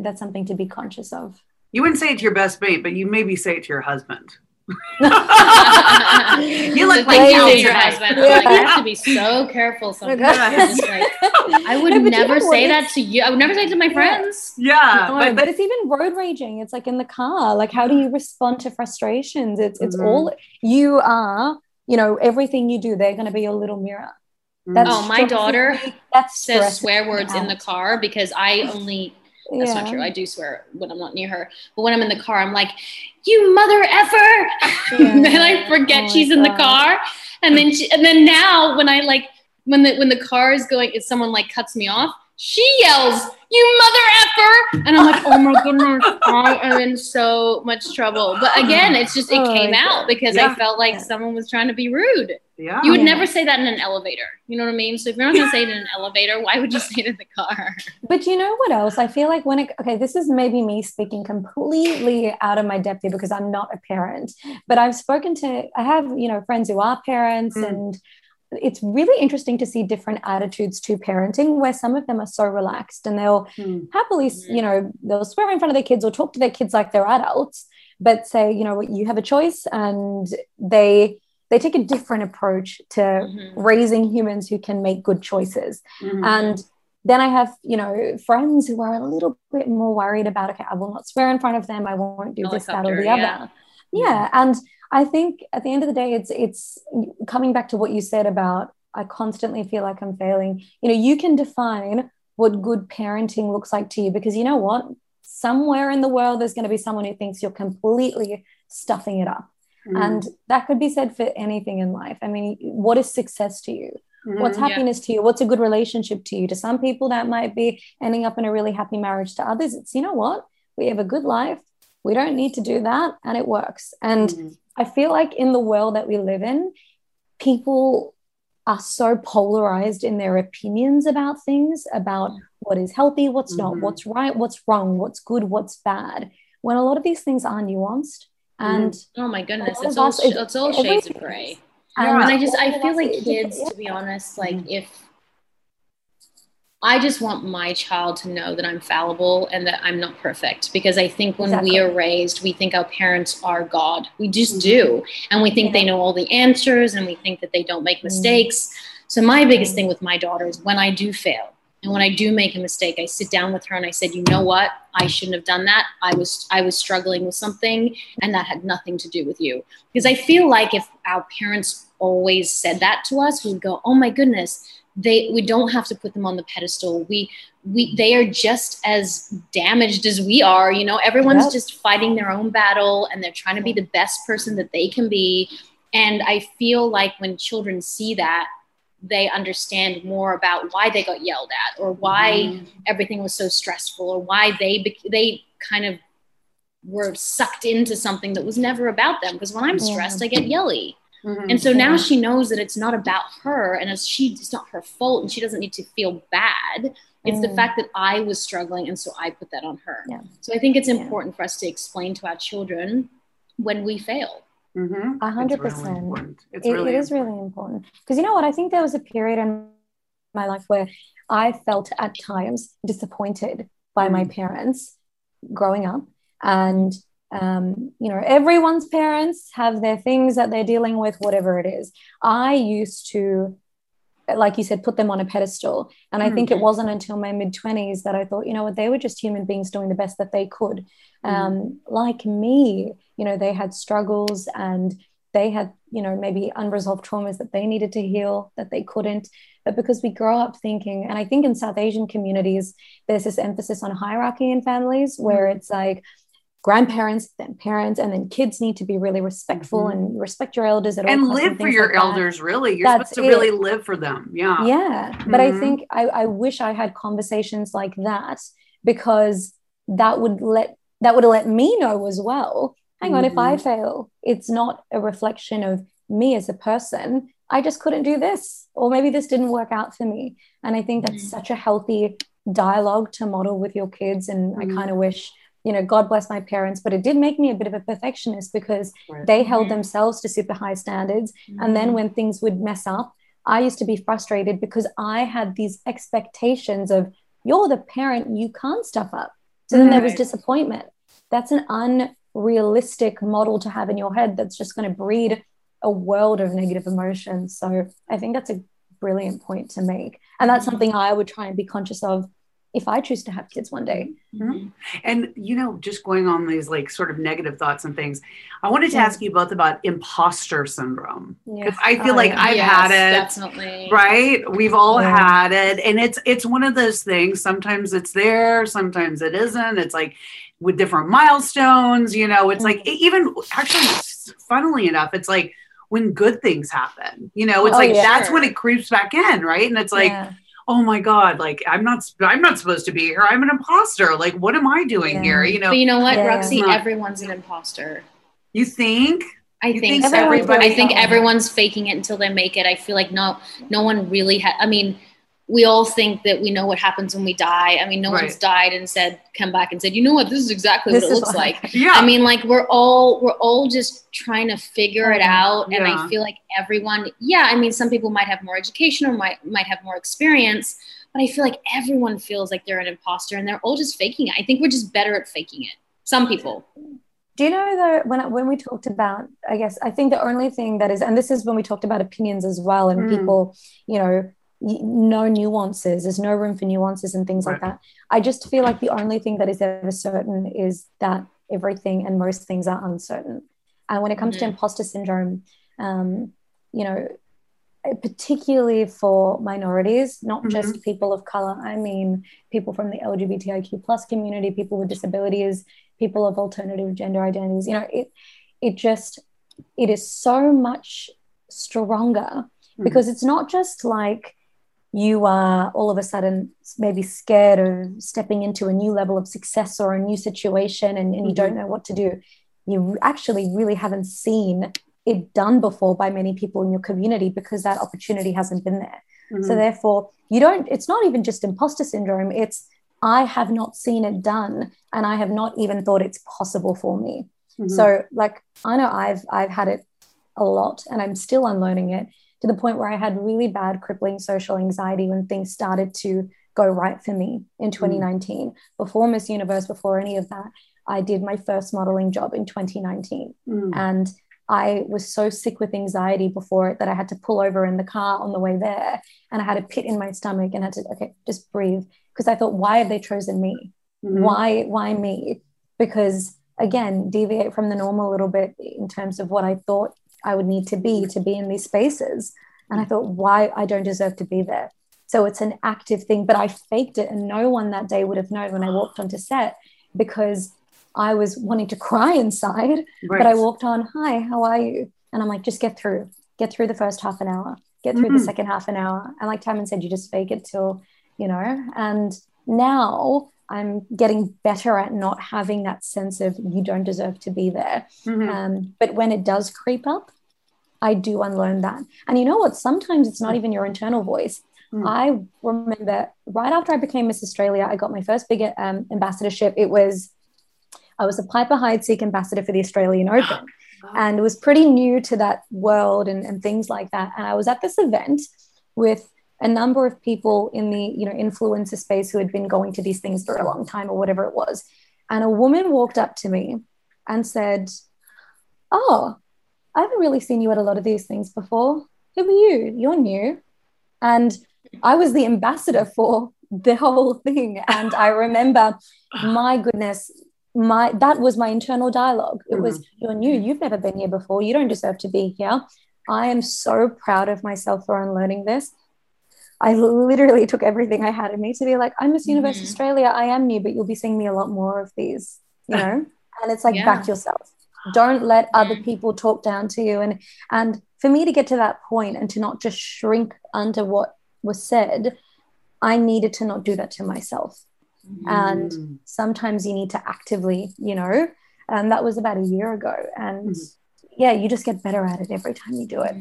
that's something to be conscious of You wouldn't say it to your best mate, but you maybe say it to your husband. you look like you hell your husband. Yeah. Like, you have to be so careful sometimes. Like, I would No, never know what? say that to you. I would never say it to my friends. Yeah. No, but, but, it's even road raging. It's like in the car. Like, how do you respond to frustrations? It's it's Mhm. all you are. You know, everything you do, they're going to be your little mirror. That's Oh, my daughter me- that Says swear me words in the car because I only That's not true. I do swear when I'm not near her. But when I'm in the car, I'm like, "You mother effer!" and then I forget Oh she's in the car. And then, she, and then now when I like when the when the car is going, if someone like cuts me off, she yells, "You mother effer!" And I'm like, "Oh my goodness, I am in so much trouble." But again, it's just it Oh came out because Yeah. I felt like Yeah. someone was trying to be rude. Yeah. You would Yeah. never say that in an elevator. You know what I mean? So if you're not going to say it in an elevator, why would you say it in the car? But you know what else? I feel like when it, okay, this is maybe me speaking completely out of my depth here because I'm not a parent, but I've spoken to, I have, you know, friends who are parents Mm. and it's really interesting to see different attitudes to parenting where some of them are so relaxed and they'll Hmm. happily, you know, they'll swear in front of their kids or talk to their kids like they're adults, but say, you know what, you have a choice and they, they take a different approach to Mhm. raising humans who can make good choices. Mhm. And then I have, you know, friends who are a little bit more worried about, okay, I will not swear in front of them. I won't do this, that, or the other. yeah. Yeah. And I think at the end of the day, it's it's coming back to what you said about I constantly feel like I'm failing. You know, you can define what good parenting looks like to you because you know what? Somewhere in the world, there's going to be someone who thinks you're completely stuffing it up. Mhm. And that could be said for anything in life. I mean, what is success to you? What's Mhm. Yeah. happiness to you? What's a good relationship to you? To some people, that might be ending up in a really happy marriage. To others, it's, you know what? We have a good life. We don't need to do that. And it works. And Mhm. I feel like in the world that we live in, people are so polarized in their opinions about things, about what is healthy, what's not, Mhm. what's right, what's wrong, what's good, what's bad, when a lot of these things are nuanced. And Oh my goodness, it's all us- it's all shades of gray. is. Yeah. And I just i feel like kids, to be honest, like Mhm. if I just want my child to know that I'm fallible and that I'm not perfect because I think when we are raised, we think our parents are God. We just Mhm. do. And we think Yeah. they know all the answers and we think that they don't make mistakes. So my biggest thing with my daughter is when I do fail and when I do make a mistake, I sit down with her and I said, "You know what? I shouldn't have done that. I was I was struggling with something and that had nothing to do with you." Because I feel like if our parents always said that to us, we'd go, "Oh my goodness, they we don't have to put them on the pedestal. We we they are just as damaged as we are, you know. Everyone's Yep. just fighting their own battle and they're trying to be the best person that they can be." And I feel like when children see that, they understand more about why they got yelled at or why Mhm. everything was so stressful or why they bec- they kind of were sucked into something that was never about them because when i'm Yeah. stressed i get yelly Mhm. and so now she knows that it's not about her and it's she it's not her fault and she doesn't need to feel bad it's the Mm. fact that i was struggling and so i put that on her Yeah. so i think it's Yeah. important for us to explain to our children when we fail. A hundred percent. It's It- really it is really important because you know what i think there was a period in my life where i felt at times disappointed by my Mm. parents growing up and um, you know, everyone's parents have their things that they're dealing with, whatever it is. I used to, like you said, put them on a pedestal. And I think it Mm-hmm. wasn't until my mid 20s that I thought, you know what, they were just human beings doing the best that they could. Mm-hmm. Um, like me, you know, they had struggles and they had, you know, maybe unresolved traumas that they needed to heal that they couldn't. But because we grow up thinking, and I think in South Asian communities, there's this emphasis on hierarchy in families where Mm-hmm. it's like, grandparents, then parents, and then kids need to be really respectful and respect your elders at all Mm-hmm. and live for your like that. elders really you're That's supposed to really live for them yeah Yeah. But I Mhm. think I, I wish I had conversations like that because that would let that would let me know as well. Hang on, if I Mhm. fail, it's not a reflection of me as a person. I just couldn't do this, or maybe this didn't work out for me. And I think that's Mm. such a healthy dialogue to model with your kids. And I kind of wish, you know, God bless my parents, but it did make me a bit of a perfectionist because Right. they held Mhm. themselves to super high standards. And then when things would mess up, I used to be frustrated because I had these expectations of you're the parent, you can't stuff up. So then there was disappointment. That's an unrealistic model to have in your head that's just going to breed a world of negative emotions. So I think that's a brilliant point to make. And that's something I would try and be conscious of if I choose to have kids one day. Mhm. And you know, just going on these like sort of negative thoughts and things, I wanted to Yeah. ask you both about imposter syndrome Yeah. because I feel Oh, like yeah. I've Yes, had it. Definitely. Right, we've all had it, and it's it's one of those things. Sometimes it's there, sometimes it isn't. It's like with different milestones, you know. It's like Mm-hmm. even actually, funnily enough, it's like when good things happen. You know, it's Oh, like that's when it creeps back in, right? And it's like. Oh my god like i'm not i'm not supposed to be here i'm an imposter like what am i doing Yeah. here you know But you know what, Yeah. Roxy? Not- everyone's an imposter. you think I You think, think so. everybody- I think everyone's faking it until they make it. I feel like no, no one really had. I mean, we all think that we know what happens when we die. I mean, no Right. one's died and said, come back and said, you know what, this is exactly This what it looks what like. happened. yeah I mean, like we're all we're all just trying to figure it Yeah. out, and Yeah. I feel like everyone. Yeah, I mean, some people might have more education or might might have more experience, but I feel like everyone feels like they're an imposter, and they're all just faking it. I think we're just better at faking it. Some people. Do you know though when when we talked about I guess I think the only thing that is and this is when we talked about opinions as well and Mm. people you know y- no nuances. There's no room for nuances and things like that. I just feel like the only thing that is ever certain is that everything and most things are uncertain. And when it comes to Mhm. imposter syndrome um, you know particularly for minorities not just people of color I mean people from the LGBTIQ plus community people with disabilities people of alternative gender identities you know it it just it is so much stronger Mhm. because it's not just like you are all of a sudden maybe scared of stepping into a new level of success or a new situation and, and you don't know what to do you actually really haven't seen it done before by many people in your community because that opportunity hasn't been there Mhm. so therefore, you don't, it's not even just imposter syndrome, it's I have not seen it done and I have not even thought it's possible for me. Mhm. So like I know I've I've had it a lot and I'm still unlearning it to the point where I had really bad crippling social anxiety when things started to go right for me in 2019. Before Miss Universe, before any of that, I did my first modeling job in 2019. Mm. And I was so sick with anxiety before it that I had to pull over in the car on the way there and I had a pit in my stomach and had to, okay, just breathe. Because I thought, why have they chosen me? Mhm. Why, why me? Because again, deviate from the norm a little bit in terms of what I thought I would need to be to be in these spaces. And I thought, why I don't deserve to be there. So it's an active thing, but I faked it and no one that day would have known when I walked onto set because I was wanting to cry inside Right. but I walked on, hi, how are you? And I'm like, just get through, get through the first half an hour, get through Mhm. the second half an hour. And like Tammin said, you just fake it till, you know, and now I'm getting better at not having that sense of you don't deserve to be there. Mhm. Um, but when it does creep up, I do unlearn that. And you know what? Sometimes it's not even your internal voice. Mm. I remember right after I became Miss Australia, I got my first big um, ambassadorship. It was, I was a Piper-Heidsieck ambassador for the Australian Open. And was pretty new to that world and, and things like that. And I was at this event with a number of people in the you know influencer space who had been going to these things for a long time or whatever it was. And a woman walked up to me and said, Oh, I haven't really seen you at a lot of these things before. Who are you? You're new. And I was the ambassador for the whole thing. And I remember, my goodness, my that was my internal dialogue. It was, Mm-hmm. You're new, you've never been here before, you don't deserve to be here. I am so proud of myself for unlearning this. I literally took everything I had in me to be like, I'm Miss Universe Mhm. Australia. I am new, but you'll be seeing me a lot more of these, you know? and it's like Yeah. back yourself. Don't let other people talk down to you. And and for me to get to that point and to not just shrink under what was said, I needed to not do that to myself. And Mm. sometimes you need to actively, you know, and that was about a year ago. And Mhm. yeah, you just get better at it every time you do it.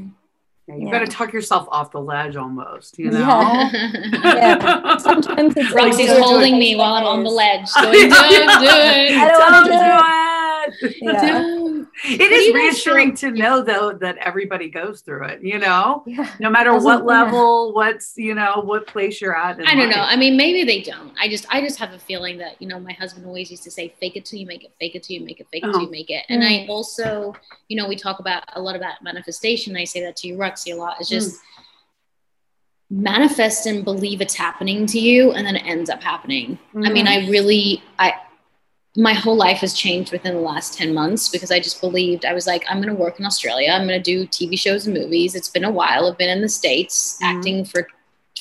Yeah, you Yeah. got to tuck yourself off the ledge almost, you know? Yeah. Yeah. Sometimes it's like Roxy's do it. holding me while I'm on the ledge. Going, do it, do it. I don't wanna do do it. Yeah. Don't. It is reassuring to know though that everybody goes through it, you know? Yeah. No matter what yeah. level, what's, you know, what place you're at. I don't know. I mean, maybe they don't. I just, I just have a feeling that you know, my husband always used to say, "Fake it till you make it. Fake it till you make it. Fake it till Oh. you make it." And I Mm. also, you know, we talk about a lot about manifestation. I say that to you, Roxy, a lot. It's just manifest and believe it's happening to you, and then it ends up happening. I mean, I really, I, my whole life has changed within the last 10 months because I just believed I was like, I'm going to work in Australia. I'm going to do TV shows and movies. It's been a while. I've been in the States Mhm. acting for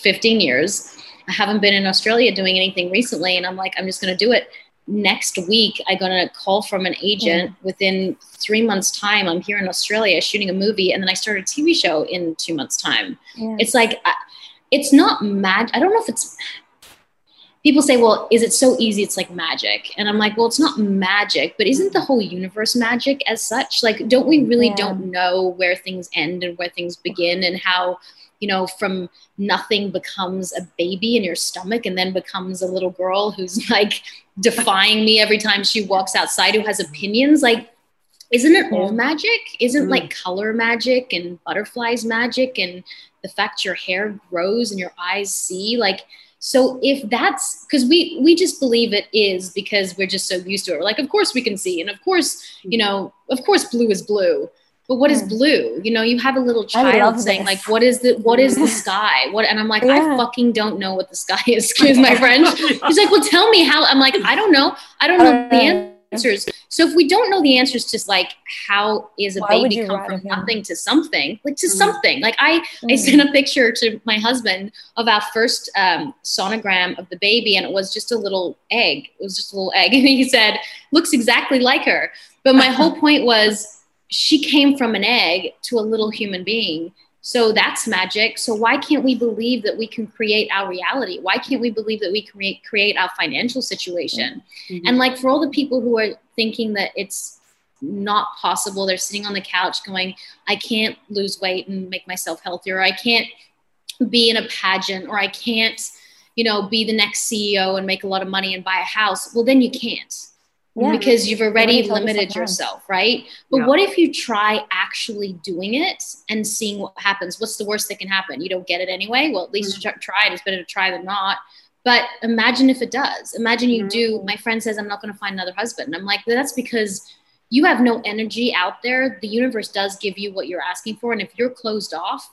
15 years. I haven't been in Australia doing anything recently. And I'm like, I'm just going to do it. Next week, I got a call from an agent. Within three months' time, I'm here in Australia shooting a movie. And then I started a TV show in two months' time Yeah. it's like I- it's not mad. i don't know if it's people say well is it so easy? It's like magic. And i'm like well it's not magic but isn't the whole universe magic as such? Like don't we really Yeah. don't know where things end and where things begin and how you know from nothing becomes a baby in your stomach and then becomes a little girl who's like defying me every time she walks outside who has opinions? Like isn't it all magic? Isn't Mm. like color magic and butterflies magic and the fact your hair grows and your eyes see? Like so if that's because we we just believe it is because we're just so used to it we're like of course we can see and of course you know of course blue is blue but what is blue you know you have a little child saying this. like what is the what is the sky what and i'm like i fucking don't know what the sky is excuse my french He's like, well, tell me how. I'm like, I don't know. I don't know the answers. So if we don't know the answers to like how is a Why baby come from nothing to something, like to Mhm. something. Like I, I Mm. sent a picture to my husband of our first um, sonogram of the baby, and it was just a little egg. It was just a little egg, and he said, looks exactly like her. But my whole point was, she came from an egg to a little human being. So that's magic. So why can't we believe that we can create our reality? Why can't we believe that we create create our financial situation? Mhm. And like for all the people who are thinking that it's not possible, they're sitting on the couch going, I can't lose weight and make myself healthier. I can't be in a pageant or I can't, you know, be the next CEO and make a lot of money and buy a house. Well, then you can't Yeah. because you've already limited yourself right? But Yeah. what if you try actually doing it and seeing what happens? What's the worst that can happen? You don't get it anyway. Well, at least you tr- tried. It's better to try than not. But imagine if it does. Imagine you do. Mhm. My friend says, I'm not going to find another husband. And I'm like, that's because you have no energy out there. The universe does give you what you're asking for. And if you're closed off,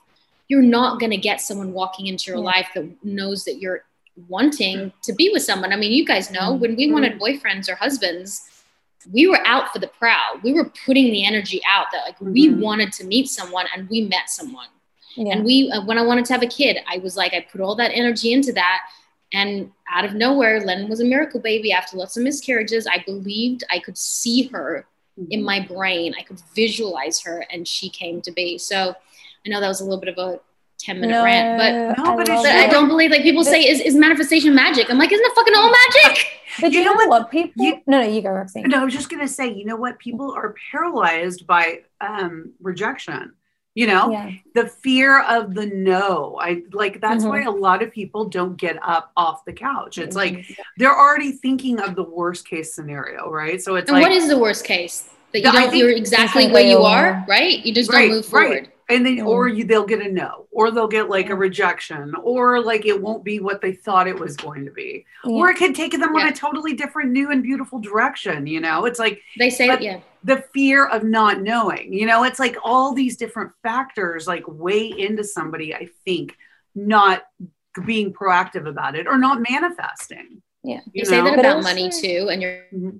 you're not going to get someone walking into your Yeah. life that knows that you're wanting to be with someone. I mean, you guys know when we wanted boyfriends or husbands, we were out for the proud. We were putting the energy out that like we Mhm. wanted to meet someone and we met someone. Yeah. And we, uh, when I wanted to have a kid, I was like, I put all that energy into that. And out of nowhere, Lennon was a miracle baby after lots of miscarriages. I believed I could see her in my brain. I could visualize her, and she came to be. So I know that was a little bit of a 10 minute no, rant, but No, but it's love but I don't believe like people say is, is manifestation magic. I'm like, isn't it fucking all magic? But you, You know, know what? People. You- no, no, you go, Roxy. No, I was just gonna say, you know what? People are paralyzed by um, rejection. You know, Yeah. the fear of the no. I like that's Mhm. why a lot of people don't get up off the couch. It's like Mm-hmm. they're already thinking of the worst case scenario, right? So it's And like what is the worst case? That you don't, think you're exactly where where you you are, are. right? You just right, don't move forward. right. And then or you they'll get a no or they'll get like a rejection or like it won't be what they thought it was going to be Yeah. or it could take them on a totally different new and beautiful direction you know it's like They say, But- yeah. the fear of not knowing you know it's like all these different factors like weigh into somebody i think not being proactive about it or not manifesting Yeah. you They say know? that about also- money too, and your Mhm.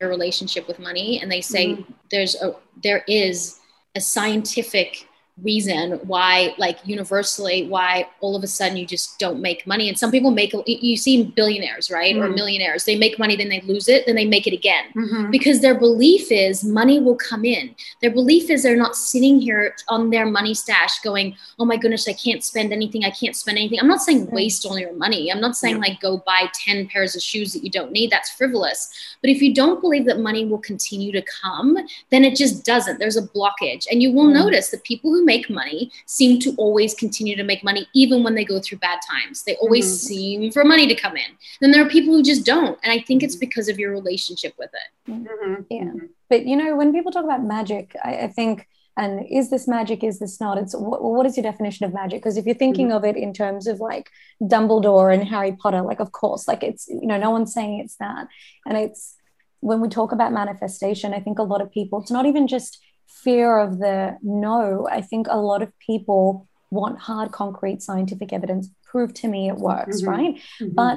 your relationship with money. And they say Mhm. there's a there is a scientific reason why like universally why all of a sudden you just don't make money and some people make you see billionaires right or Mhm. millionaires they make money then they lose it then they make it again Mhm. because their belief is money will come in. Their belief is they're not sitting here on their money stash going, oh my goodness, I can't spend anything. I can't spend anything. I'm not saying waste all your money. I'm not saying like go buy 10 pairs of shoes that you don't need. That's frivolous. But if you don't believe that money will continue to come, then it just doesn't. There's a blockage. And you will Mm. notice that people who make money seem to always continue to make money even when they go through bad times. They always Mhm. seem for money to come in. Then there are people who just don't. And I think it's because of your relationship with it. Mhm. Yeah. Mhm. But you know, when people talk about magic, I, I think, and is this magic? Is this not? It's what, what is your definition of magic? Because if you're thinking of it in terms of like Dumbledore and Harry Potter, like of course, like it's you know, no one's saying it's that, and it's when we talk about manifestation, I think a lot of people, it's not even just fear of the no. I think a lot of people want hard, concrete, scientific evidence. Prove to me it works, Mhm. right? Mhm. But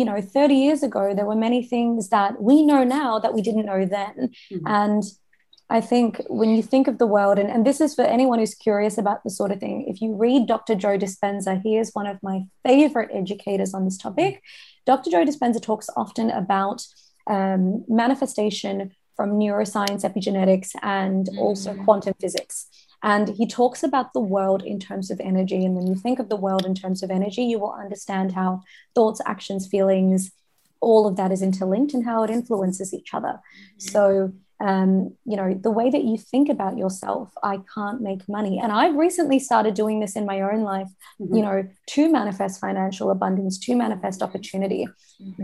you know, 30 years ago, there were many things that we know now that we didn't know then. Mhm. And I think when you think of the world, and, and this is for anyone who's curious about this sort of thing, if you read Dr. Joe Dispenza, he is one of my favorite educators on this topic. Dr. Joe Dispenza talks often about um, manifestation from neuroscience, epigenetics, and also Mhm. quantum physics. And he talks about the world in terms of energy. And when you think of the world in terms of energy, you will understand how thoughts, actions, feelings, all of that is interlinked and how it influences each other. So, um, you know, the way that you think about yourself, I can't make money. And I've recently started doing this in my own life, Mhm. you know, to manifest financial abundance, to manifest opportunity.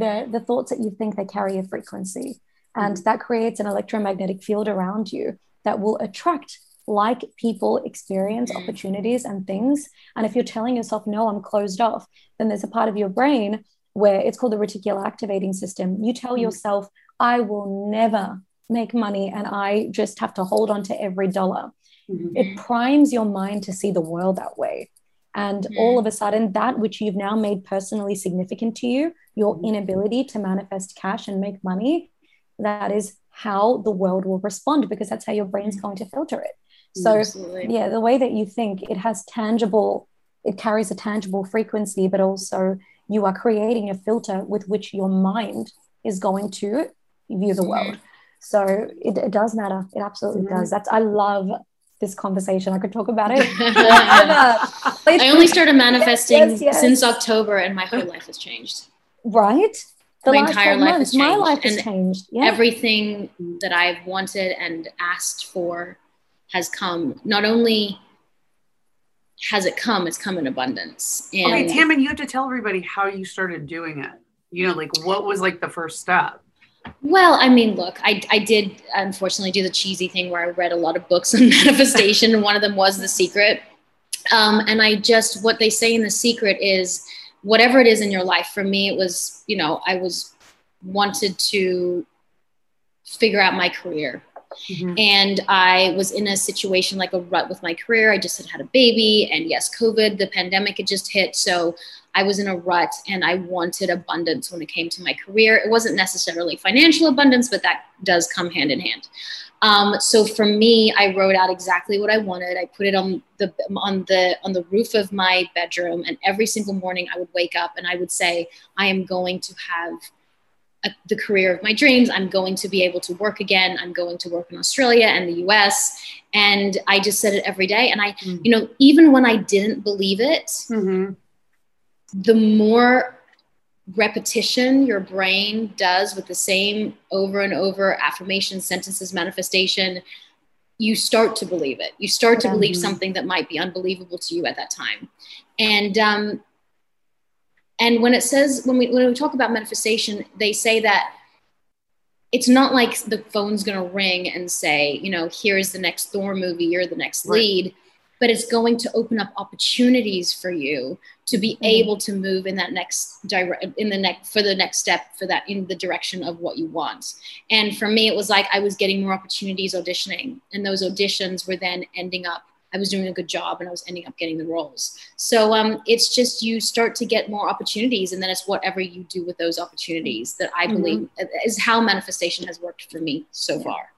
The, the thoughts that you think, they carry a frequency. And that creates an electromagnetic field around you that will attract like people experience opportunities and things. And if you're telling yourself, no, I'm closed off, then there's a part of your brain where it's called the reticular activating system. You tell Mhm. yourself, I will never make money and I just have to hold on to every dollar. Mhm. It primes your mind to see the world that way. And Mhm. all of a sudden, that which you've now made personally significant to you, your Mhm. inability to manifest cash and make money, that is how the world will respond because that's how your brain's going to filter it. So, Absolutely. yeah, the way that you think, it has tangible, it carries a tangible frequency, but also you are creating a filter with which your mind is going to view the world. So it, it does matter. It absolutely Mhm. does. That's I love this conversation. I could talk about it. I I only started manifesting Yes, yes. since October, and my whole life has changed. right. The My last entire life months, has my life has and changed. Yeah. Everything that I've wanted and asked for has come. Not only has it come, it's come in abundance. And Okay, Tammin, you have to tell everybody how you started doing it. You know, like what was like the first step? Well, I mean, look, I, I did unfortunately do the cheesy thing where I read a lot of books on manifestation, and one of them was The Secret. Um, and I just, what they say in The Secret is whatever it is in your life. For me, it was, you know, I was wanted to figure out my career. Mhm. And I was in a situation like a rut with my career. I just had had a baby, and yes, COVID, the pandemic had just hit. So I was in a rut and I wanted abundance when it came to my career. It wasn't necessarily financial abundance, but that does come hand in hand. Um, so for me, I wrote out exactly what I wanted. I put it on the on the on the roof of my bedroom, and every single morning I would wake up and I would say, "I am going to have a, the career of my dreams. I'm going to be able to work again. I'm going to work in Australia and the US." And I just said it every day. And I, Mm. you know, even when I didn't believe it, Mhm. the more repetition your brain does with the same over and over affirmations, sentences, manifestation, you start to believe it. You start to believe something that might be unbelievable to you at that time. And um, and when it says when we when we talk about manifestation, they say that it's not like the phone's going to ring and say, you know, here's the next Thor movie, you're the next Right. lead. But it's going to open up opportunities for you to be mm-hmm. able to move in that next direct in the next for the next step for that in the direction of what you want and for me it was like i was getting more opportunities auditioning and those auditions were then ending up I was doing a good job and I was ending up getting the roles. So um, it's just you start to get more opportunities, and then it's whatever you do with those opportunities that I mm-hmm. believe is how manifestation has worked for me so far.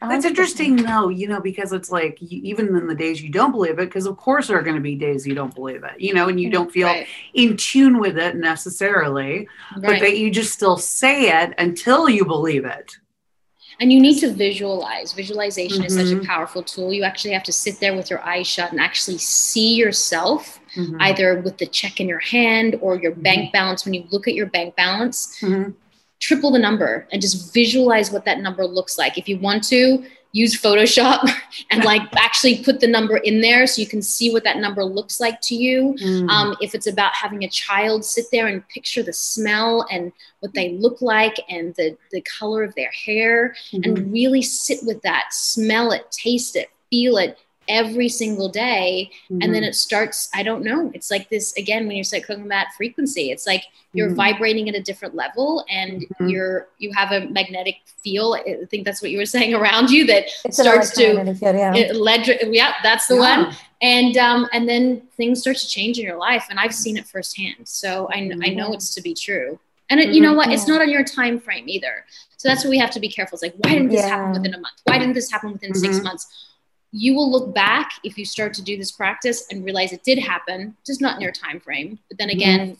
That's interesting, though, you know, because it's like even in the days you don't believe it, because of course there are going to be days you don't believe it, you know, and you don't feel right. in tune with it necessarily, right. but that you just still say it until you believe it and you need to visualize visualization mm-hmm. is such a mm-hmm. powerful tool you actually have to sit there with your eyes shut and actually see yourself mm-hmm. either with the check in your hand or your mm-hmm. bank balance when you look at your bank balance mm-hmm. Triple the number and just visualize what that number looks like if you want to use Photoshop and like actually put the number in there so you can see what that number looks like to you. Mm. Um, if it's about having a child sit there and picture the smell and what they look like and the, the color of their hair mm-hmm. and really sit with that, smell it, taste it, feel it, every single day mm-hmm. and then mm-hmm. it starts i don't know it's like this again when you start talking about frequency it's like you're mm-hmm. vibrating at a different level and mm-hmm. you're you have a magnetic feel i think that's what you were saying around you that it's starts to field, yeah. It led, yeah that's the yeah. one and um and then things start to change in your life and i've seen it firsthand so i, I know mm-hmm. it's to be true and it, you know what it's not on your time frame either so that's what we have to be careful it's like why didn't this yeah. happen within a month why didn't this happen within six mm-hmm. months you will look back if you start to do this practice and realize it did happen just not in your time frame but then again mm-hmm.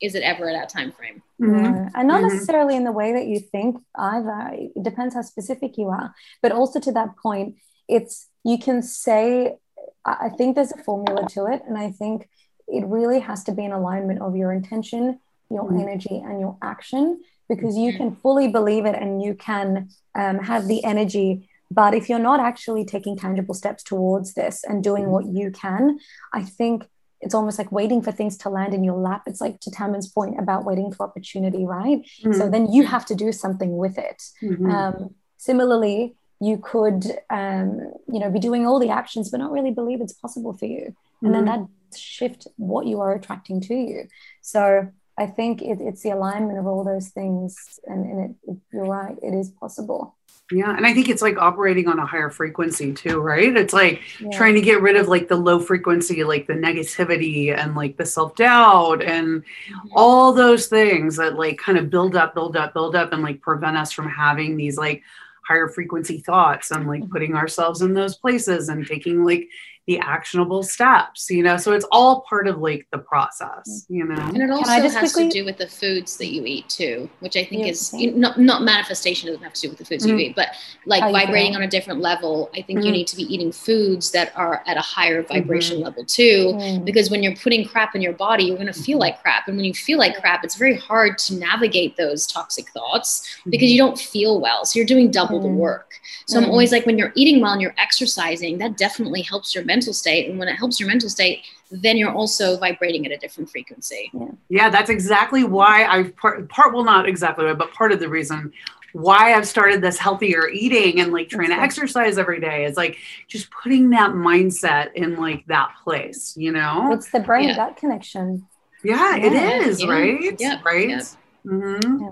is it ever at that time frame mm-hmm. and not mm-hmm. necessarily in the way that you think either it depends how specific you are but also to that point it's you can say i think there's a formula to it and i think it really has to be an alignment of your intention your mm-hmm. energy and your action because you can fully believe it and you can um, have the energy but if you're not actually taking tangible steps towards this and doing mm-hmm. what you can, I think it's almost like waiting for things to land in your lap. It's like to Tammin's point about waiting for opportunity, right? Mm-hmm. So then you have to do something with it. Mm-hmm. Um, similarly, you could, um, you know, be doing all the actions, but not really believe it's possible for you. And then mm-hmm. that shift what you are attracting to you. So I think it, it's the alignment of all those things. And, and it, it, you're right, it is possible. Yeah. And I think it's like operating on a higher frequency too, right? It's like yeah. trying to get rid of like the low frequency, like the negativity and like the self doubt and mm-hmm. all those things that like kind of build up, build up, build up and like prevent us from having these like higher frequency thoughts and like mm-hmm. putting ourselves in those places and taking like the actionable steps you know so it's all part of like the process you know and it also has quickly... to do with the foods that you eat too which i think yeah, is you, not, not manifestation doesn't have to do with the foods mm-hmm. you eat but like vibrating on a different level i think mm-hmm. you need to be eating foods that are at a higher vibration mm-hmm. level too mm. because when you're putting crap in your body you're going to feel like crap and when you feel like crap it's very hard to navigate those toxic thoughts because you don't feel well so you're doing double the mm. work so i'm always like when you're eating well and you're exercising that definitely helps your mental state. And when it helps your mental state, then you're also vibrating at a different frequency. Yeah, yeah that's exactly why I've part, part, well, not exactly, but part of the reason why I've started this healthier eating and like trying to exercise every day is like just putting that mindset in like that place, you know? It's the brain yeah. gut connection. Yeah, yeah. it is, yeah. right? Yeah. Right. Yep. Mm-hmm.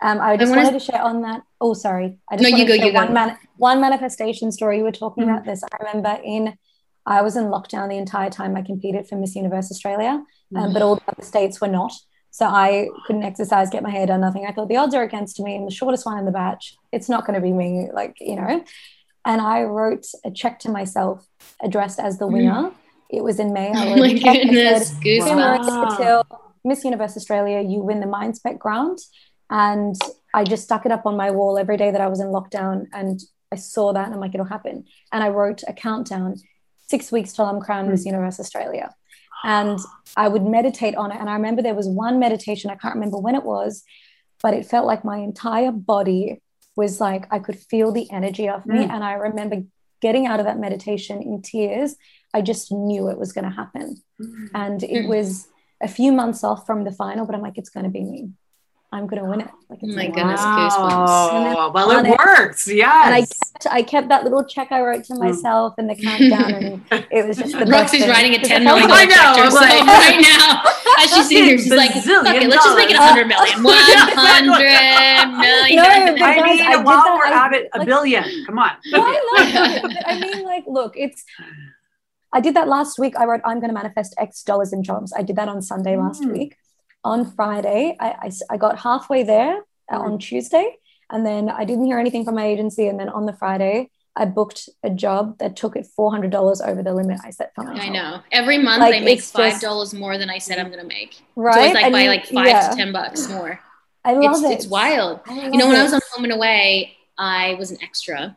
Um, I just I wanted to share on that. Oh, sorry. I just no, you go. You one go. Man- one manifestation story. You were talking mm-hmm. about this. I remember in I was in lockdown the entire time I competed for Miss Universe Australia, um, but all the other states were not. So I couldn't exercise, get my hair done, nothing. I thought the odds are against me. I'm the shortest one in the batch. It's not going to be me, like, you know. And I wrote a check to myself addressed as the winner. Mm. It was in May. I wrote oh my goodness, goosebumps. Miss Universe Australia, you win the Mindspec grant. And I just stuck it up on my wall every day that I was in lockdown. And I saw that and I'm like, it'll happen. And I wrote a countdown six weeks till I'm crowned Miss hmm. Universe Australia. And I would meditate on it. And I remember there was one meditation, I can't remember when it was, but it felt like my entire body was like, I could feel the energy of me. Mm. And I remember getting out of that meditation in tears. I just knew it was going to happen. Mm. And it hmm. was a few months off from the final, but I'm like, it's going to be me. I'm gonna win it. Like Oh my like, goodness, goosebumps. Oh, well, it it. works. Yes. And I kept, I kept that little check I wrote to myself in the countdown, and it was just the best Roxy's thing. writing a Because ten I million felt dollar I know, check to like- right now. As she's sitting here, she's like, Bazillion "Fuck it, let's just make it a hundred million. One hundred million. No, but I guys, mean, I did while that, we're I- at it, a like- billion. Come on. Why not? I mean, like, look, it's. I did that last week. I wrote, "I'm going to manifest X dollars in jobs." I did that on Sunday last Mm. week. On Friday, I I got halfway there uh, Mm. on Tuesday, and then I didn't hear anything from my agency. And then on the Friday, I booked a job that took it four hundred dollars over the limit I set for myself. I know. Every month Like, I make five dollars more than I said I'm gonna make. Right? It's like And by like five yeah. to ten bucks more. I love It's it. it's wild. You know, when I was on Home and Away, I was an extra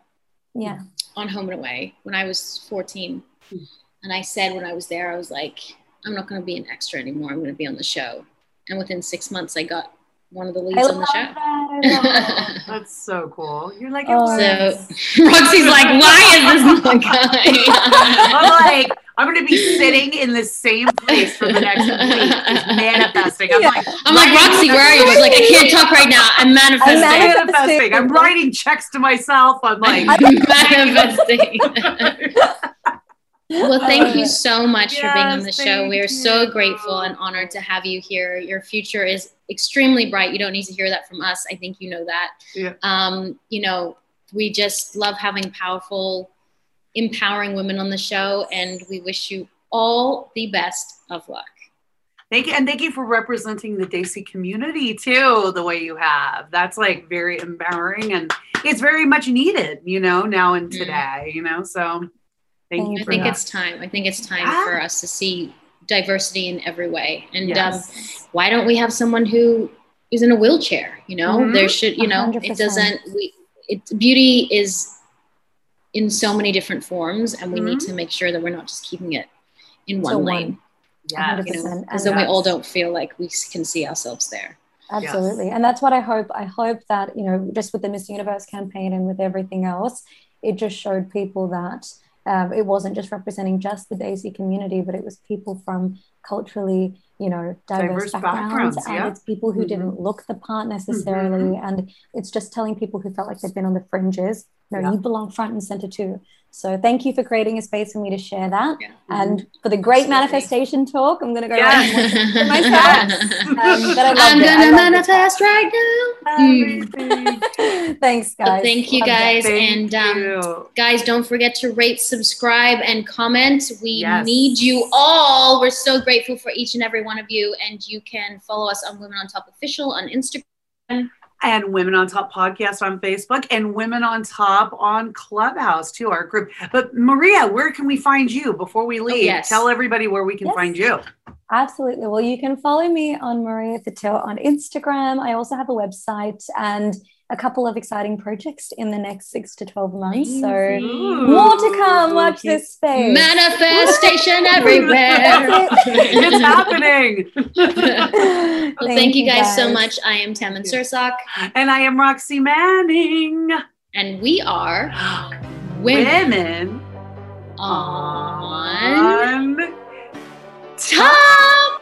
yeah. on Home and Away when I was 14. Hmm. And I said when I was there, I was like, I'm not going to be an extra anymore. I'm going to be on the show. And within six months, I got one of the leads I on the show. that. I love that. That's so cool. You're like, Oh, it works. So Roxy's like, why is this not going? I'm like, I'm going to be sitting in the same place for the next week, just manifesting. I'm Yeah. like, I'm like, Roxy, where are you? She's like, I can't talk right now. I'm manifesting. I'm manifesting. manifesting. I'm writing checks to myself. I'm like, manifesting. Well, thank you so much for being on the show. We are so grateful and honored to have you here. Your future is extremely bright. You don't need to hear that from us. I think you know that. Yeah. Um, you know, we just love having powerful, empowering women on the show, and we wish you all the best of luck. Thank you, and thank you for representing the Desi community too, the way you have. That's like very empowering, and it's very much needed, you know, now and Mm. today, you know. So, thank Thank you I for think that. it's time. I think it's time Yeah. for us to see diversity in every way. And um, why don't we have someone who is in a wheelchair? You know, Mhm. there should, you know, 100%. it doesn't. We, it beauty is in so many different forms, and we need Mhm. to make sure that we're not just keeping it in one one. lane. yeah, You know, because then we all don't feel like we can see ourselves there. Absolutely. And that's what I hope. I hope that, you know, just with the Miss Universe campaign and with everything else, it just showed people that um, it wasn't just representing just the Desi community, but it was people from culturally, you know, diverse, Diverse backgrounds. backgrounds, and yeah. it's people who Mhm. didn't look the part necessarily. And it's just telling people who felt like they've been on the fringes, no, Yeah. you belong front and center too. So thank you for creating a space for me to share that. Yeah. And for the great Absolutely. manifestation talk, I'm going to go Yes. write more for myself. Yes. Um, but I loved I'm gonna loved it. manifest right now. Mm. Everything. Thanks, Well, guys. thank you guys. Thank and um, you. guys, don't forget to rate, subscribe, and comment. We Yes. need you all. We're so grateful for each and every one of you. And you can follow us on Women on Top Official on Instagram. And Women on Top podcast on Facebook and Women on Top on Clubhouse too, our group. But Maria, where can we find you before we leave? yes. Tell everybody where we can Yes. find you. Absolutely. Well, you can follow me on Maria Patel on Instagram. I also have a website and a couple of exciting projects in the next six to 12 months. So Ooh. more to come. Watch this space. Manifestation everywhere. it's happening. well, thank, you guys, so much. I am Tammin Sursok, and I am Roxy Manning. and we are Women, Women on on Top.